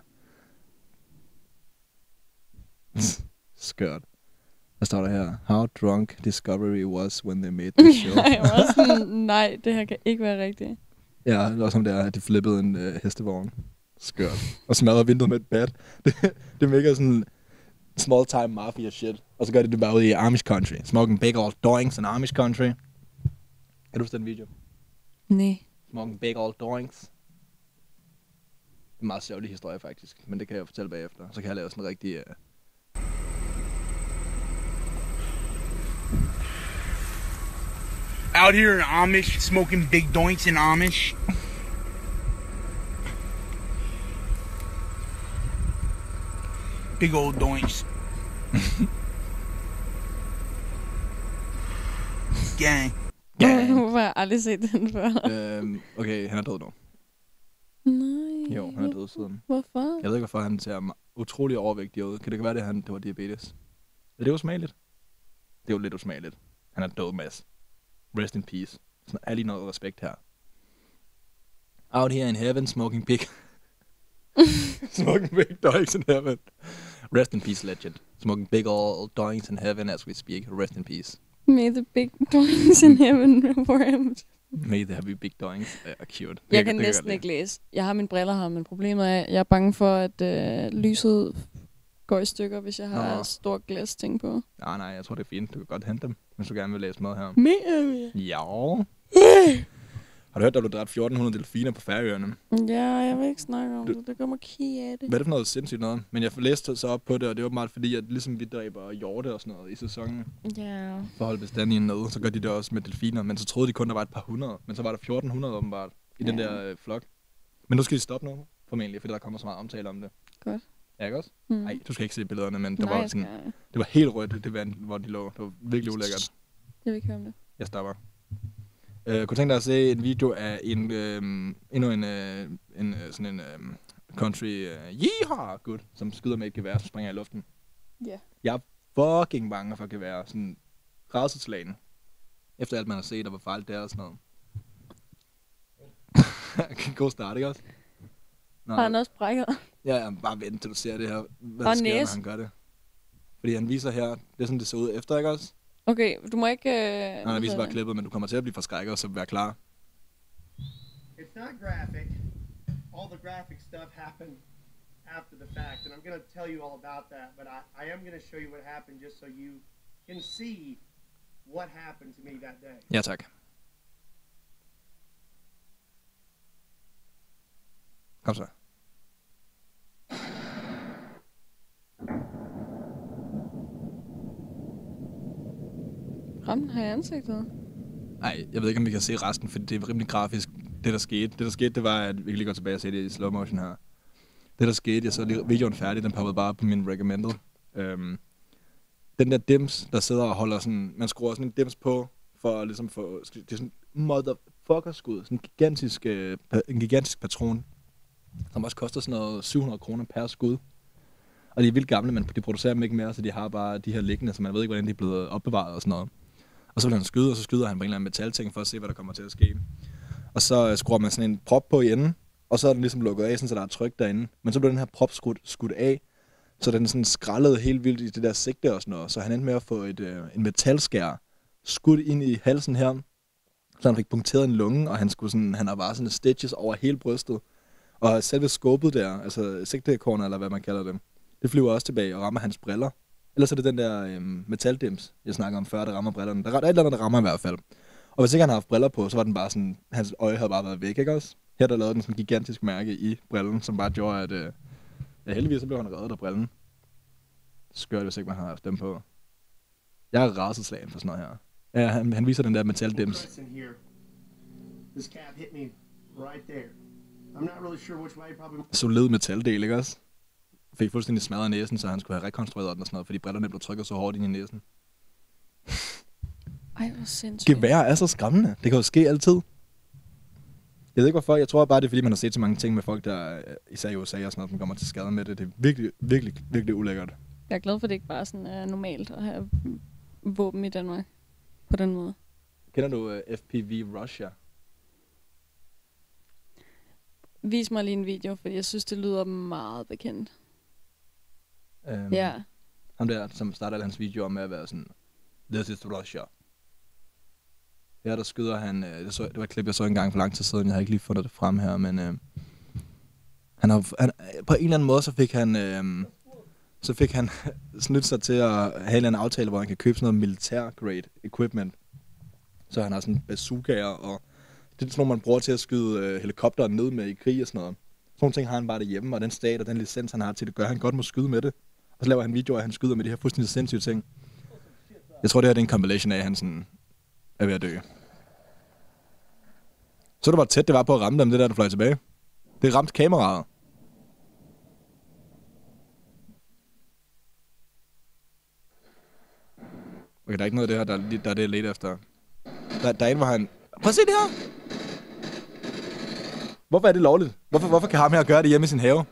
Skørt. Hvad står der her? How drunk Discovery was when they made the show. jeg var sådan, nej, det her kan ikke være rigtigt. ja, det var som det er, at de flippede en øh, hestevogn. Skørt. Og smadrede vinduet med et bat. Det, det er mega sådan small time mafia shit. Og så gør de det bare ude i Amish country. Smoking big old doings in Amish country. Kan du huske den video? Nej. Smoking big old doings. En meget sjovlig historie faktisk, men det kan jeg fortælle bagefter. Så kan jeg lave sådan en rigtig... Uh... Out here in Amish, smoking big doinks in Amish. big old doinks. Gang. Hvorfor har jeg aldrig set den før? øhm, okay, han er død nu. Nej. Jo, han er død siden. Hvorfor? Jeg ved ikke, hvorfor han ser utrolig overvægtig ud. Kan det være, det, han, det var diabetes? Er det usmageligt? Det er jo lidt usmageligt. Han er død, Mads. Rest in peace. Sådan er lige noget respekt her. Out here in heaven, smoking big... smoking big doings in heaven. Rest in peace, legend. Smoking big old doings in heaven as we speak. Rest in peace. May the big doings in heaven for him. May there be big doings. Ja, cute. Det Jeg kan det næsten ikke læse. Jeg har mine briller her, men problemet er, at jeg er bange for, at øh, lyset går i stykker, hvis jeg har Nå. stor glas ting på. Nej, nej, jeg tror, det er fint. Du kan godt hente dem, hvis du gerne vil læse med her. Mere? Ja. Har du hørt, der blev dræbt 1400 delfiner på Færøerne? Ja, jeg vil ikke snakke om det. Det gør mig ked af det. Hvad er det for noget sindssygt noget? Men jeg læste så op på det, og det var meget fordi, at ligesom vi dræber hjorte og sådan noget i sæsonen, Ja. for at holde bestanden nede, så gør de det også med delfiner. Men så troede de kun, der var et par hundrede. Men så var der 1400 åbenbart i den Ja. der øh, flok. Men nu skal de stoppe nu, formentlig, fordi der kommer så meget omtale om det. Godt. Ja, ikke også? Mm. Nej, du skal ikke se billederne, men det Nej, var sådan, det var helt rødt, det vand, hvor de lå. Det var virkelig ulækkert. Jeg vil ikke høre om det. Jeg stopper. Øh, kunne tænke dig at se en video af en, øh, endnu en, øh, en øh, sådan en øh, country øh, yeehaw gut, som skyder med et gevær, som springer i luften. Ja. Jeg er fucking bange for gevær. Sådan rædselslagen. Efter alt, man har set, og hvor farligt det er og sådan noget. God start, ikke også? Nå, Har han også brækket? Ja, ja, bare vent til du ser det her. Hvad Og sker, når næse. han gør det. Fordi han viser her, det er sådan, det ser ud efter, ikke også? Okay, du må ikke... Øh, Nej, han viser bare klippet, men du kommer til at blive forskrækket, så vær klar. It's not graphic. All the graphic stuff happened after the fact, and I'm going to tell you all about that. But I, I am going to show you what happened just so you can see what happened to me that day. Ja, tak. Kom så. Ramte her i ansigtet. Nej, jeg ved ikke, om vi kan se resten, for det er rimelig grafisk, det der skete. Det der skete, det var, at vi kan lige gå tilbage og se det i slow motion her. Det der skete, jeg så lige videoen færdig, den poppede bare på min recommended. Øhm, den der dims, der sidder og holder sådan, man skruer sådan en dims på, for at ligesom få, det er sådan en motherfucker skud, sådan en gigantisk, øh, en gigantisk patron, som også koster sådan noget 700 kroner per skud. Og de er vildt gamle, men de producerer dem ikke mere, så de har bare de her liggende, så man ved ikke, hvordan de er blevet opbevaret og sådan noget. Og så vil han skyde, og så skyder han på en eller anden metalting for at se, hvad der kommer til at ske. Og så øh, skruer man sådan en prop på i enden, og så er den ligesom lukket af, sådan, så der er tryk derinde. Men så blev den her prop skudt, skudt af, så den sådan skrællede helt vildt i det der sigte og sådan noget. Så han endte med at få et, øh, en metalskær skudt ind i halsen her, så han fik punkteret en lunge, og han, skulle sådan, han har bare sådan stitches over hele brystet. Og selve skåbet der, altså sigtekornet, eller hvad man kalder det, det flyver også tilbage og rammer hans briller. Ellers er det den der øhm, metaldims, jeg snakker om før, der rammer brillerne. Der er et eller andet, der rammer i hvert fald. Og hvis ikke han har haft briller på, så var den bare sådan, hans øje havde bare været væk, ikke også? Her der lavede den sådan en gigantisk mærke i brillen, som bare gjorde, at øh, ja, heldigvis så blev han reddet af brillen. Skørt, hvis ikke man har haft dem på. Jeg er rædselslagen for sådan noget her. Ja, han, han viser den der metaldims. This cab hit me right there. I'm not really sure which way. Probably. Solid metaldel, ikke også? Fik fuldstændig smadret næsen, så han skulle have rekonstrueret den og sådan noget, fordi brillerne blev trykket så hårdt ind i næsen. Ej, hvor sindssygt. Gevær er så skræmmende. Det kan jo ske altid. Jeg ved ikke hvorfor. Jeg tror bare, det er fordi, man har set så mange ting med folk, der øh, især i USA og sådan noget, som kommer til skade med det. Det er virkelig, virkelig, virkelig ulækkert. Jeg er glad for, at det ikke bare sådan er normalt at have våben i Danmark. På den måde. Kender du uh, FPV Russia? Vis mig lige en video, for jeg synes, det lyder meget bekendt. Um, Ja. Ham der, som starter hans videoer med at være sådan, This is Russia. Her der skyder han, øh, det, så, det var et klip, jeg så engang for lang tid siden, jeg har ikke lige fundet det frem her, men øh, han har, han, på en eller anden måde, så fik han, øh, så fik han snydt sig til at have en aftale, hvor han kan købe sådan noget militær grade equipment. Så han har sådan bazookaer, og det er sådan noget, man bruger til at skyde øh, helikopteren ned med i krig og sådan noget. Sådan nogle ting har han bare derhjemme, og den stat og den licens, han har til det, gør, han godt må skyde med det. Og så laver han videoer, og han skyder med de her fuldstændig sindssyge ting. Jeg tror, det her det er en compilation af, at han sådan er ved at dø. Så det var tæt, det var på at ramme dem, det der, der fløj tilbage. Det ramte kameraet. Okay, der er ikke noget af det her, der, der er det, jeg ledte efter. Der, der er en, hvor han... Prøv at se det her! Hvorfor er det lovligt? Hvorfor, hvorfor kan ham her gøre det hjemme i sin have?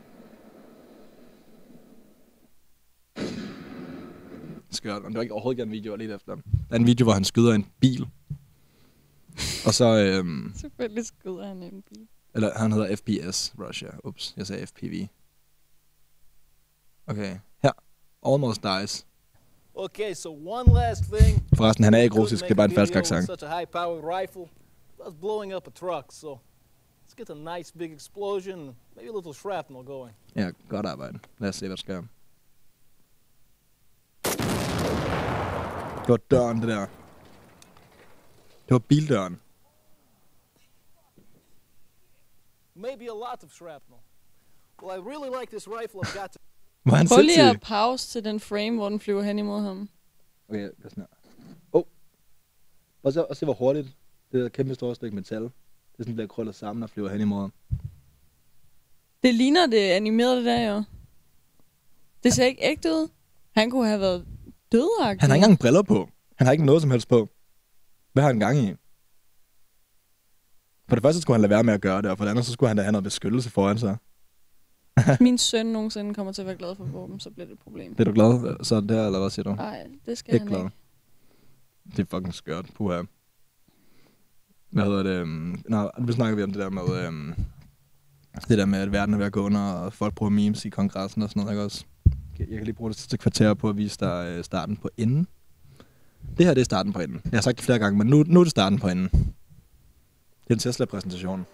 Skørt. Og det var ikke overhovedet ikke en video, jeg ledte efter. Der er en video, hvor han skyder en bil. Og så... Øhm, Selvfølgelig skyder han en bil. eller han hedder FPS Russia. Ups, jeg sagde FPV. Okay, her. Almost Dies. Okay, so one last thing. Forresten, han er ikke russisk, det er bare en falsk accent. Such a high-powered rifle. That's blowing up a truck, so let's get a nice big explosion, maybe a little shrapnel going. Ja, godt arbejde. Lad os se, hvad der sker. Det var døren, det der. Det var bildøren. Maybe a lot of shrapnel. Well, I really like this rifle. I've got to. Var han Prøv lige at pause til den frame, hvor den flyver hen imod ham. Okay, det er sådan her. Oh. Og så, og se, hvor hurtigt det der kæmpe store stykke metal. Det er sådan, bliver krøllet sammen og flyver hen imod ham. Det ligner det animerede det der jo. Det ser ikke ægte ud. Han kunne have været dødagtig. Han har ikke engang briller på. Han har ikke noget som helst på. Hvad har han gang i? For det første skulle han lade være med at gøre det, og for det andet så skulle han da have noget beskyttelse foran sig. Min søn nogensinde kommer til at være glad for våben, så bliver det et problem. Det er du glad så der, eller hvad siger du? Nej, det skal ikke han glad. ikke. Det er fucking skørt. Puha. Hvad hedder det? Um, nå, nu snakker vi om det der med... Um, det der med, at verden er ved at gå under, og folk bruger memes i kongressen og sådan noget, ikke også? Jeg kan lige bruge det sidste kvarter på at vise dig øh, starten på enden. Det her, det er starten på enden. Jeg har sagt det flere gange, men nu, nu er det starten på enden. Det er en Tesla-præsentation.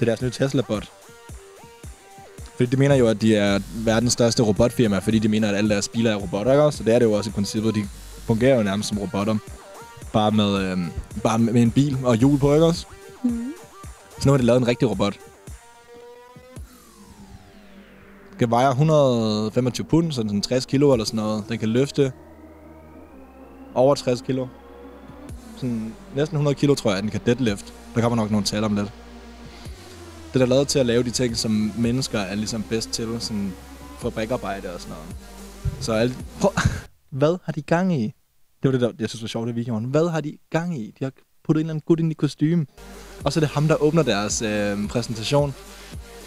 Det er deres nye Tesla-bot. Fordi de mener jo, at de er verdens største robotfirma, fordi de mener, at alle deres biler er robotter, ikke også? Så det er det jo også i princippet. De fungerer jo nærmest som robotter. Bare med, øh, bare med en bil og hjul på, ikke også? Så nu har de lavet en rigtig robot. Den kan veje 125 pund, sådan, sådan 60 kilo eller sådan noget. Den kan løfte over 60 kilo. Sådan næsten 100 kilo, tror jeg, at den kan deadlift. Der kommer nok nogle tal om lidt. Det er lavet til at lave de ting, som mennesker er ligesom bedst til. Sådan fabrikarbejde og sådan noget. Så alt... Hvad har de gang i? Det var det, der, jeg synes var sjovt i videoen. Hvad har de gang i? De har puttet en eller anden gut ind i kostume. Og så er det ham, der åbner deres øh, præsentation.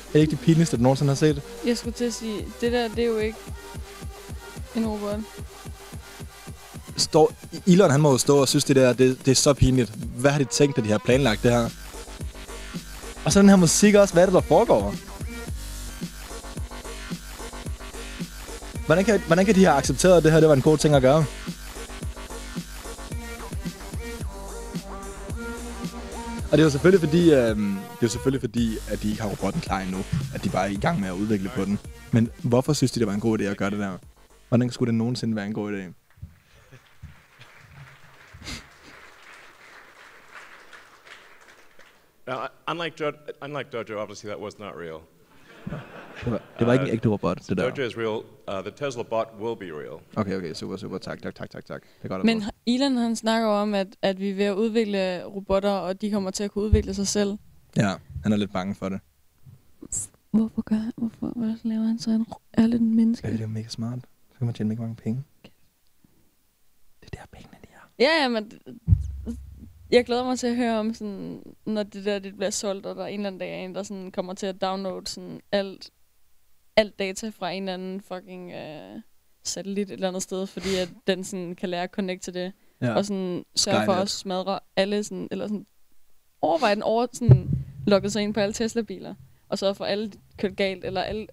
Er det ikke det pinligste, du nogensinde har set? Jeg skulle til at sige, det der, det er jo ikke en robot. Står, Elon, han må jo stå og synes, det der, det, det er så pinligt. Hvad har de tænkt, at de har planlagt det her? Og så den her musik også. Hvad er det, der foregår? Hvordan kan, hvordan kan de have accepteret, at det her det var en god ting at gøre? Og det er jo selvfølgelig fordi, øh, det er jo selvfølgelig fordi, at de ikke har robotten klar endnu. At de bare er i gang med at udvikle på den. Men hvorfor synes de, det var en god idé at gøre det der? Hvordan skulle det nogensinde være en god idé? Now, unlike, jo- unlike Dojo, obviously that was not real. Det var, det var ikke en ægte robot, det der. Dojo is real. Uh, the Tesla bot will be real. Okay, okay, super, super. Tak, tak, tak, tak, tak. Det er godt Men. Elon han snakker om, at, at vi er ved at udvikle robotter, og de kommer til at kunne udvikle sig selv. Ja, han er lidt bange for det. Hvorfor gør han, hvorfor, hvorfor laver han så en ærligt menneske? Ja, det er jo mega smart. Så kan man tjene mega mange penge. Ja, ja, men jeg glæder mig til at høre om, sådan, når det der det bliver solgt, og der en eller anden dag er en, der sådan, kommer til at downloade sådan, alt, alt data fra en eller anden fucking øh, satellit et eller andet sted, fordi at den sådan, kan lære at connect til det. Ja. Og sådan, sørge for at smadre alle, sådan, eller sådan, overveje den over, sådan, logget sig ind på alle Tesla-biler, og sørge for alle kørt galt, eller alle,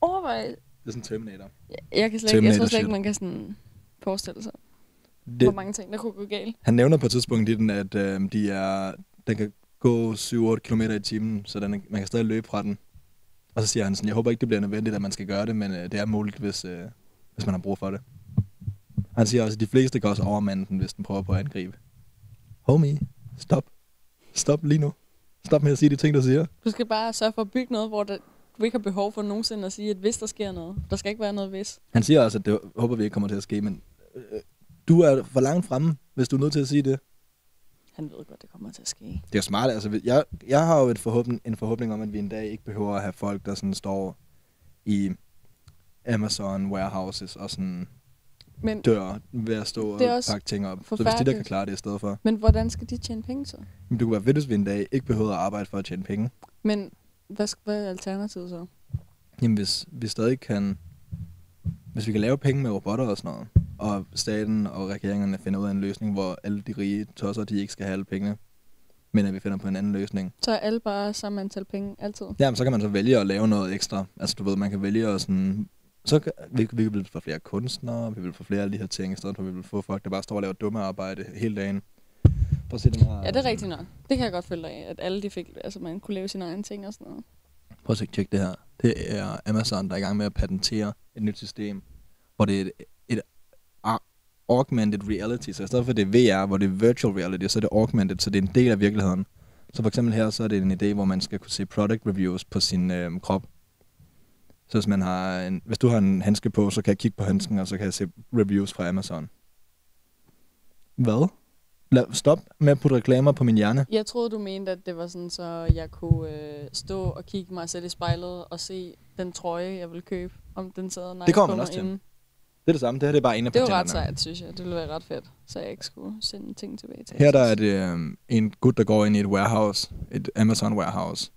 overveje, Det er sådan Terminator. jeg, kan slet ikke, jeg tror slet ikke, man kan sådan forestille sig, Det- hvor mange ting, der kunne gå galt. Han nævner på et tidspunkt i den, at øh, de er, den kan gå 7-8 km i timen, så den man kan stadig løbe fra den. Og så siger han sådan, jeg håber ikke, det bliver nødvendigt, at man skal gøre det, men øh, det er muligt, hvis, øh, hvis man har brug for det. Han siger også, at de fleste kan også overmande den, hvis den prøver på at angribe. Homie, stop. Stop lige nu. Stop med at sige de ting, du siger. Du skal bare sørge for at bygge noget, hvor der, du ikke har behov for nogensinde at sige, at hvis der sker noget, der skal ikke være noget hvis. Han siger også, at det håber vi ikke kommer til at ske, men øh, du er for langt fremme, hvis du er nødt til at sige det. Han ved godt, det kommer til at ske. Det er jo smart, altså jeg, jeg har jo et forhåbning, en forhåbning om, at vi en dag ikke behøver at have folk, der sådan står i Amazon warehouses og sådan Men dør ved at stå og er pakke ting op. Så hvis de der kan klare det i stedet for. Men hvordan skal de tjene penge så? Men det kunne være fedt, hvis vi en dag ikke behøvede at arbejde for at tjene penge. Men hvad, hvad er alternativet så? Jamen hvis vi stadig kan... Hvis vi kan lave penge med robotter og sådan noget, og staten og regeringerne finder ud af en løsning, hvor alle de rige tosser, de ikke skal have alle pengene, men at vi finder på en anden løsning, Så er alle bare samme antal penge altid? Jamen, så kan man så vælge at lave noget ekstra. Altså, du ved, man kan vælge at sådan... Så kan, vi, vi vil få flere kunstnere, vi vil få flere af de her ting, i stedet for at vi vil få folk, der bare står og laver dumme arbejde hele dagen. Prøv at se den her... Ja, det er rigtigt nok. Det kan jeg godt følge af, at alle de fik, altså man kunne lave sine egne ting og sådan noget. Prøv at se, tjek det her. Det er Amazon, der er i gang med at patentere et nyt system, hvor det er et, augmented reality. Så i stedet for det er VR, hvor det er virtual reality, så er det augmented, så det er en del af virkeligheden. Så for eksempel her, så er det en idé, hvor man skal kunne se product reviews på sin øh, krop. Så hvis, man har en, hvis du har en handske på, så kan jeg kigge på handsken, og så kan jeg se reviews fra Amazon. Hvad? Lad, stop med at putte reklamer på min hjerne. Jeg troede, du mente, at det var sådan, så jeg kunne øh, stå og kigge mig selv i spejlet og se den trøje, jeg ville købe, om den sad nice Det kommer på man mig også til. inden. Det er det samme. Det her det er bare en af Det var ret sejt, synes jeg. Det ville være ret fedt, så jeg ikke skulle sende ting tilbage til Her der er det øhm, en gut, der går ind i et warehouse. Et Amazon warehouse.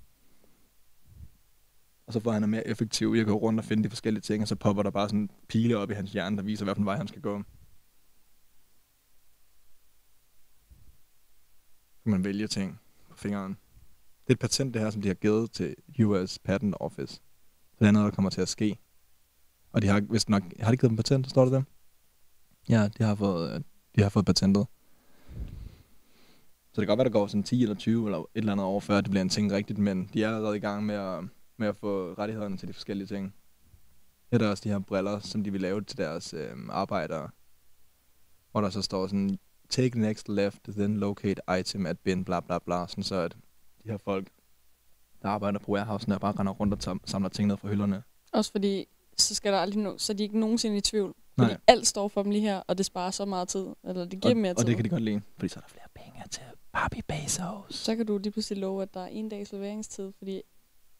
Og så får han er mere effektiv i at gå rundt og finde de forskellige ting, og så popper der bare sådan pile op i hans hjerne, der viser, hvilken vej han skal gå. Så kan man vælge ting på fingeren. Det er et patent, det her, som de har givet til US Patent Office. Så det er noget, der kommer til at ske. Og de har vist nok... Har de givet dem patent? Står det der? Ja, de har fået, øh, de har fået patentet. Så det kan godt være, der går sådan 10 eller 20 eller et eller andet år, før det bliver en ting rigtigt, men de er allerede i gang med at, med at få rettighederne til de forskellige ting. Det er der også de her briller, som de vil lave til deres øh, arbejdere, hvor der så står sådan, take next left, then locate item at bin, bla bla bla, sådan så at de her folk, der arbejder på warehousen, der bare render rundt og tam- samler ting ned fra hylderne. Også fordi, så skal der aldrig no- så de ikke nogensinde i tvivl. Fordi Nej. alt står for dem lige her, og det sparer så meget tid. Eller det giver og, mere tid. og det kan de godt lide, fordi så er der flere penge til Barbie Bezos. Så kan du lige pludselig love, at der er en dags leveringstid, fordi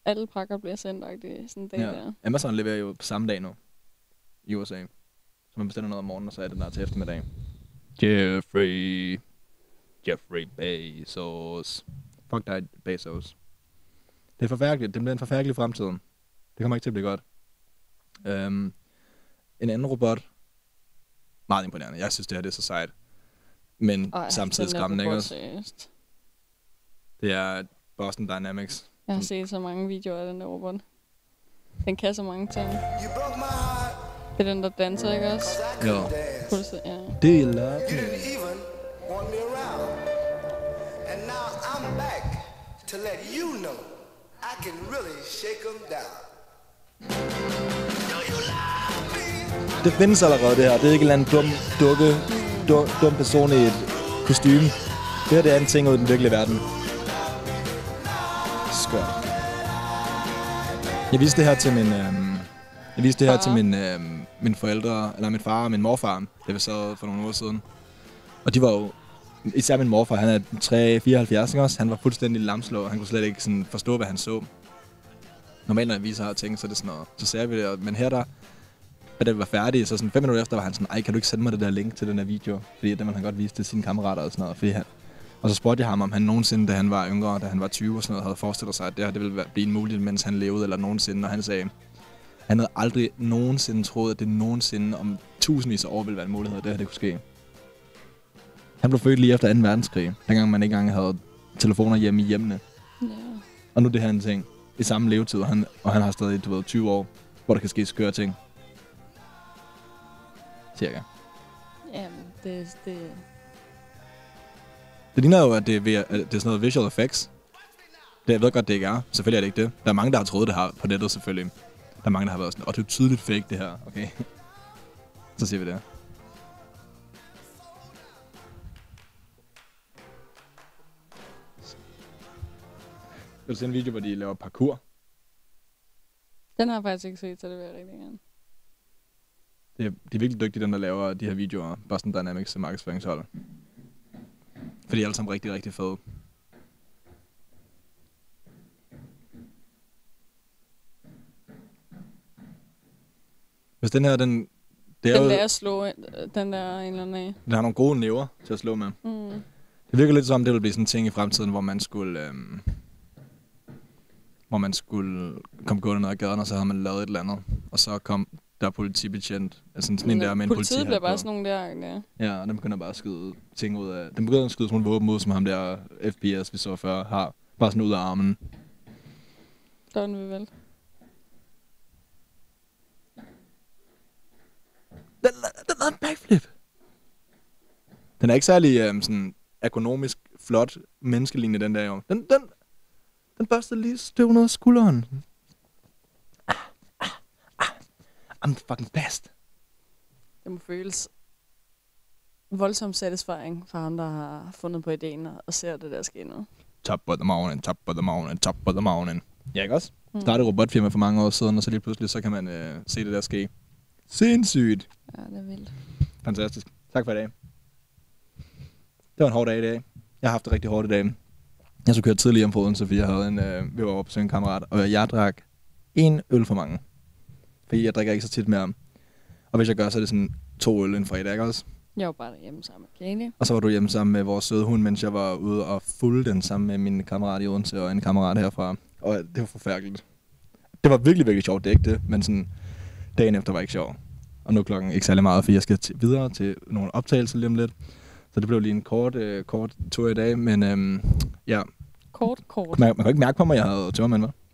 alle pakker bliver sendt sådan en dag Ja. der. Amazon leverer jo på samme dag nu i USA. Så man bestiller noget om morgenen, og så er det der til eftermiddag. Jeffrey. Jeffrey Bezos. Fuck dig, Bezos. Det er forfærdeligt. Det bliver en forfærdelig fremtid. Det kommer ikke til at blive godt. Um, en anden robot. Meget imponerende. Jeg synes, det her det er så sejt. Men Ej, samtidig skræmmende, ikke robot, også? seriøst. Det er Boston Dynamics. Jeg har set så mange videoer af den der robot. Den kan så mange ting. Det er den, der danser, ikke også? Jo. Fuldstændig, ja. Do you love me? even want me around. And now I'm back to let you know I can really shake 'em down. Det findes allerede, det her. Det er ikke en eller anden dum, dukke, dum, dum person i et kostume. Det her det er en ting ud i den virkelige verden. Skørt. Jeg viste det her til min... Øhm, jeg viste det her til min, øhm, mine forældre, eller min far og min morfar, det var så for nogle uger siden. Og de var jo... Især min morfar, han er 3, 74, ikke også? Han var fuldstændig lamslå. Han kunne slet ikke sådan forstå, hvad han så. Normalt, når jeg viser her ting, så er det sådan noget. Så ser vi det, men her der, da det var færdigt, så sådan fem minutter efter var han sådan, ej, kan du ikke sende mig det der link til den her video? Fordi den ville han godt vise til sine kammerater og sådan noget. Fordi han, og så spurgte jeg ham, om han nogensinde, da han var yngre, da han var 20 og sådan noget, havde forestillet sig, at det her det ville blive en mulighed, mens han levede, eller nogensinde. Og han sagde, han havde aldrig nogensinde troet, at det nogensinde om tusindvis af år ville være en mulighed, at det her det kunne ske. Han blev født lige efter 2. verdenskrig, dengang man ikke engang havde telefoner hjemme i hjemmene. Ja. Og nu er det her en ting i samme levetid, og han, og han har stadig, du ved, 20 år, hvor der kan ske skøre ting. Cirka. Jamen, det, det, Det ligner jo, at det er, ved, at det er sådan noget visual effects. Det jeg ved godt, det ikke er. Selvfølgelig er det ikke det. Der er mange, der har troet det her på nettet, selvfølgelig. Der er mange, der har været sådan, og det er tydeligt fake, det her. Okay. Så siger vi det. Vil du se en video, hvor de laver parkour? den har jeg faktisk ikke set, så det vil jeg rigtig gerne. Det er, de er virkelig dygtige, dem der laver de her videoer. Boston Dynamics markedsføringshold. For de er alle sammen rigtig, rigtig fede. Hvis den her, den... Det er Den jo, der at slå, den der en eller anden af. den har nogle gode næver til at slå med. Mm. Det virker lidt som, det vil blive sådan en ting i fremtiden, hvor man skulle... Øhm, hvor man skulle komme gående ned ad gaden, og så havde man lavet et eller andet. Og så kom der politibetjent, altså sådan en der med en Politiet politihat bliver bare sådan nogle der, ja. Ja, og den begynder bare at skyde ting ud af... Den begynder at skyde sådan nogle våben ud, som ham der FPS, vi så før, har. Bare sådan ud af armen. Sådan vi vel. Den, den lavede en backflip. Den er ikke særlig øhm, sådan ergonomisk flot menneskelignende, den der jo. Den, den, den børstede lige støvnet af skulderen. Ah, ah, ah. I'm the fucking best. Det må føles voldsom satisfying for ham, der har fundet på ideen og- og ser det der ske nu. Top of the morning, top of the morning, top of the morning. Ja, ikke også? Mm. Startede et robotfirma for mange år siden, og så lige pludselig, så kan man øh, se det der ske. Sindssygt. Ja, det er vildt. Fantastisk. Tak for i dag. Det var en hård dag i dag. Jeg har haft det rigtig hårdt i dag. Jeg så køre tidligere på Odense, fordi jeg havde en, øh, vi var oppe på en kammerat, og jeg drak en øl for mange. Fordi jeg drikker ikke så tit mere. Og hvis jeg gør, så er det sådan to øl en fredag, ikke også? Jeg var bare derhjemme sammen med Katie. Og så var du hjemme sammen med vores søde hund, mens jeg var ude og fulde den sammen med min kammerat i Odense og en kammerat herfra. Og det var forfærdeligt. Det var virkelig, virkelig sjovt, det ikke det, men sådan, dagen efter var ikke sjov. Og nu er klokken ikke særlig meget, for jeg skal videre til nogle optagelser lige om lidt. Så det blev lige en kort, øh, kort tur i dag, men øhm, ja. Kort, kort. Man, man kan ikke mærke på mig, at jeg havde tømmermænd, hva'?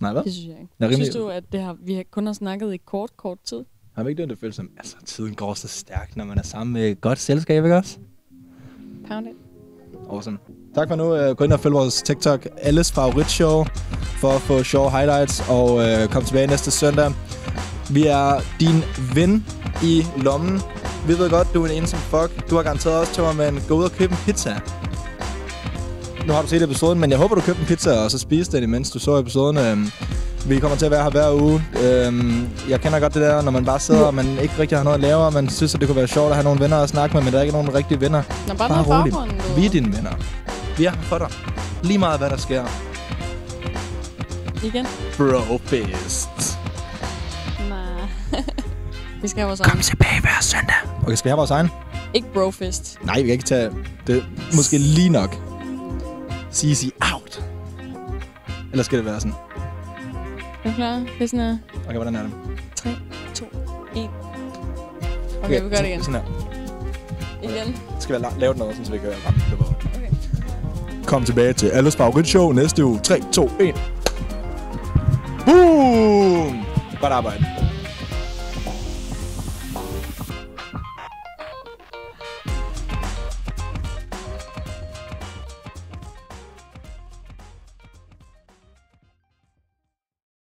Nej, hvad? Det synes jeg ikke. Jeg Synes du, at det har, vi kun har snakket i kort, kort tid? Har vi ikke det, det føles som, altså tiden går så stærkt, når man er sammen med et godt selskab, ikke også? Pound it. Awesome. Tak for nu. Uh, gå ind og følg vores TikTok, alles favoritshow, for at få sjove highlights, og uh, kom tilbage næste søndag. Vi er din ven i lommen. Vi ved godt, du er en ensom fuck. Du har garanteret også til mig, men gå ud og købe en pizza. Nu har du set episoden, men jeg håber, du købte en pizza, og så spiste den, imens du så episoden. Øhm, vi kommer til at være her hver uge. Øhm, jeg kender godt det der, når man bare sidder, og man ikke rigtig har noget at lave, og man synes, at det kunne være sjovt at have nogle venner at snakke med, men der er ikke nogen rigtige venner. Nå, bare noget rolig. baggrund, du Vi er dine venner. Vi er her for dig. Lige meget, hvad der sker. Igen? Brofist. Nej. vi skal have vores egen. Kom tilbage hver søndag. Okay, skal vi have vores egen? Ikke brofist. Nej, vi kan ikke tage... Det måske lige nok. CC out. Eller skal det være sådan? Er du klar? Det er sådan her. Okay, hvordan er det? 3, 2, 1. Okay, vi gør det igen. Sådan her. Igen. Skal vi la- lave noget, så vi kan ramme det på? Okay. Kom tilbage til alles favoritshow næste uge. 3, 2, 1. Boom! Godt arbejde.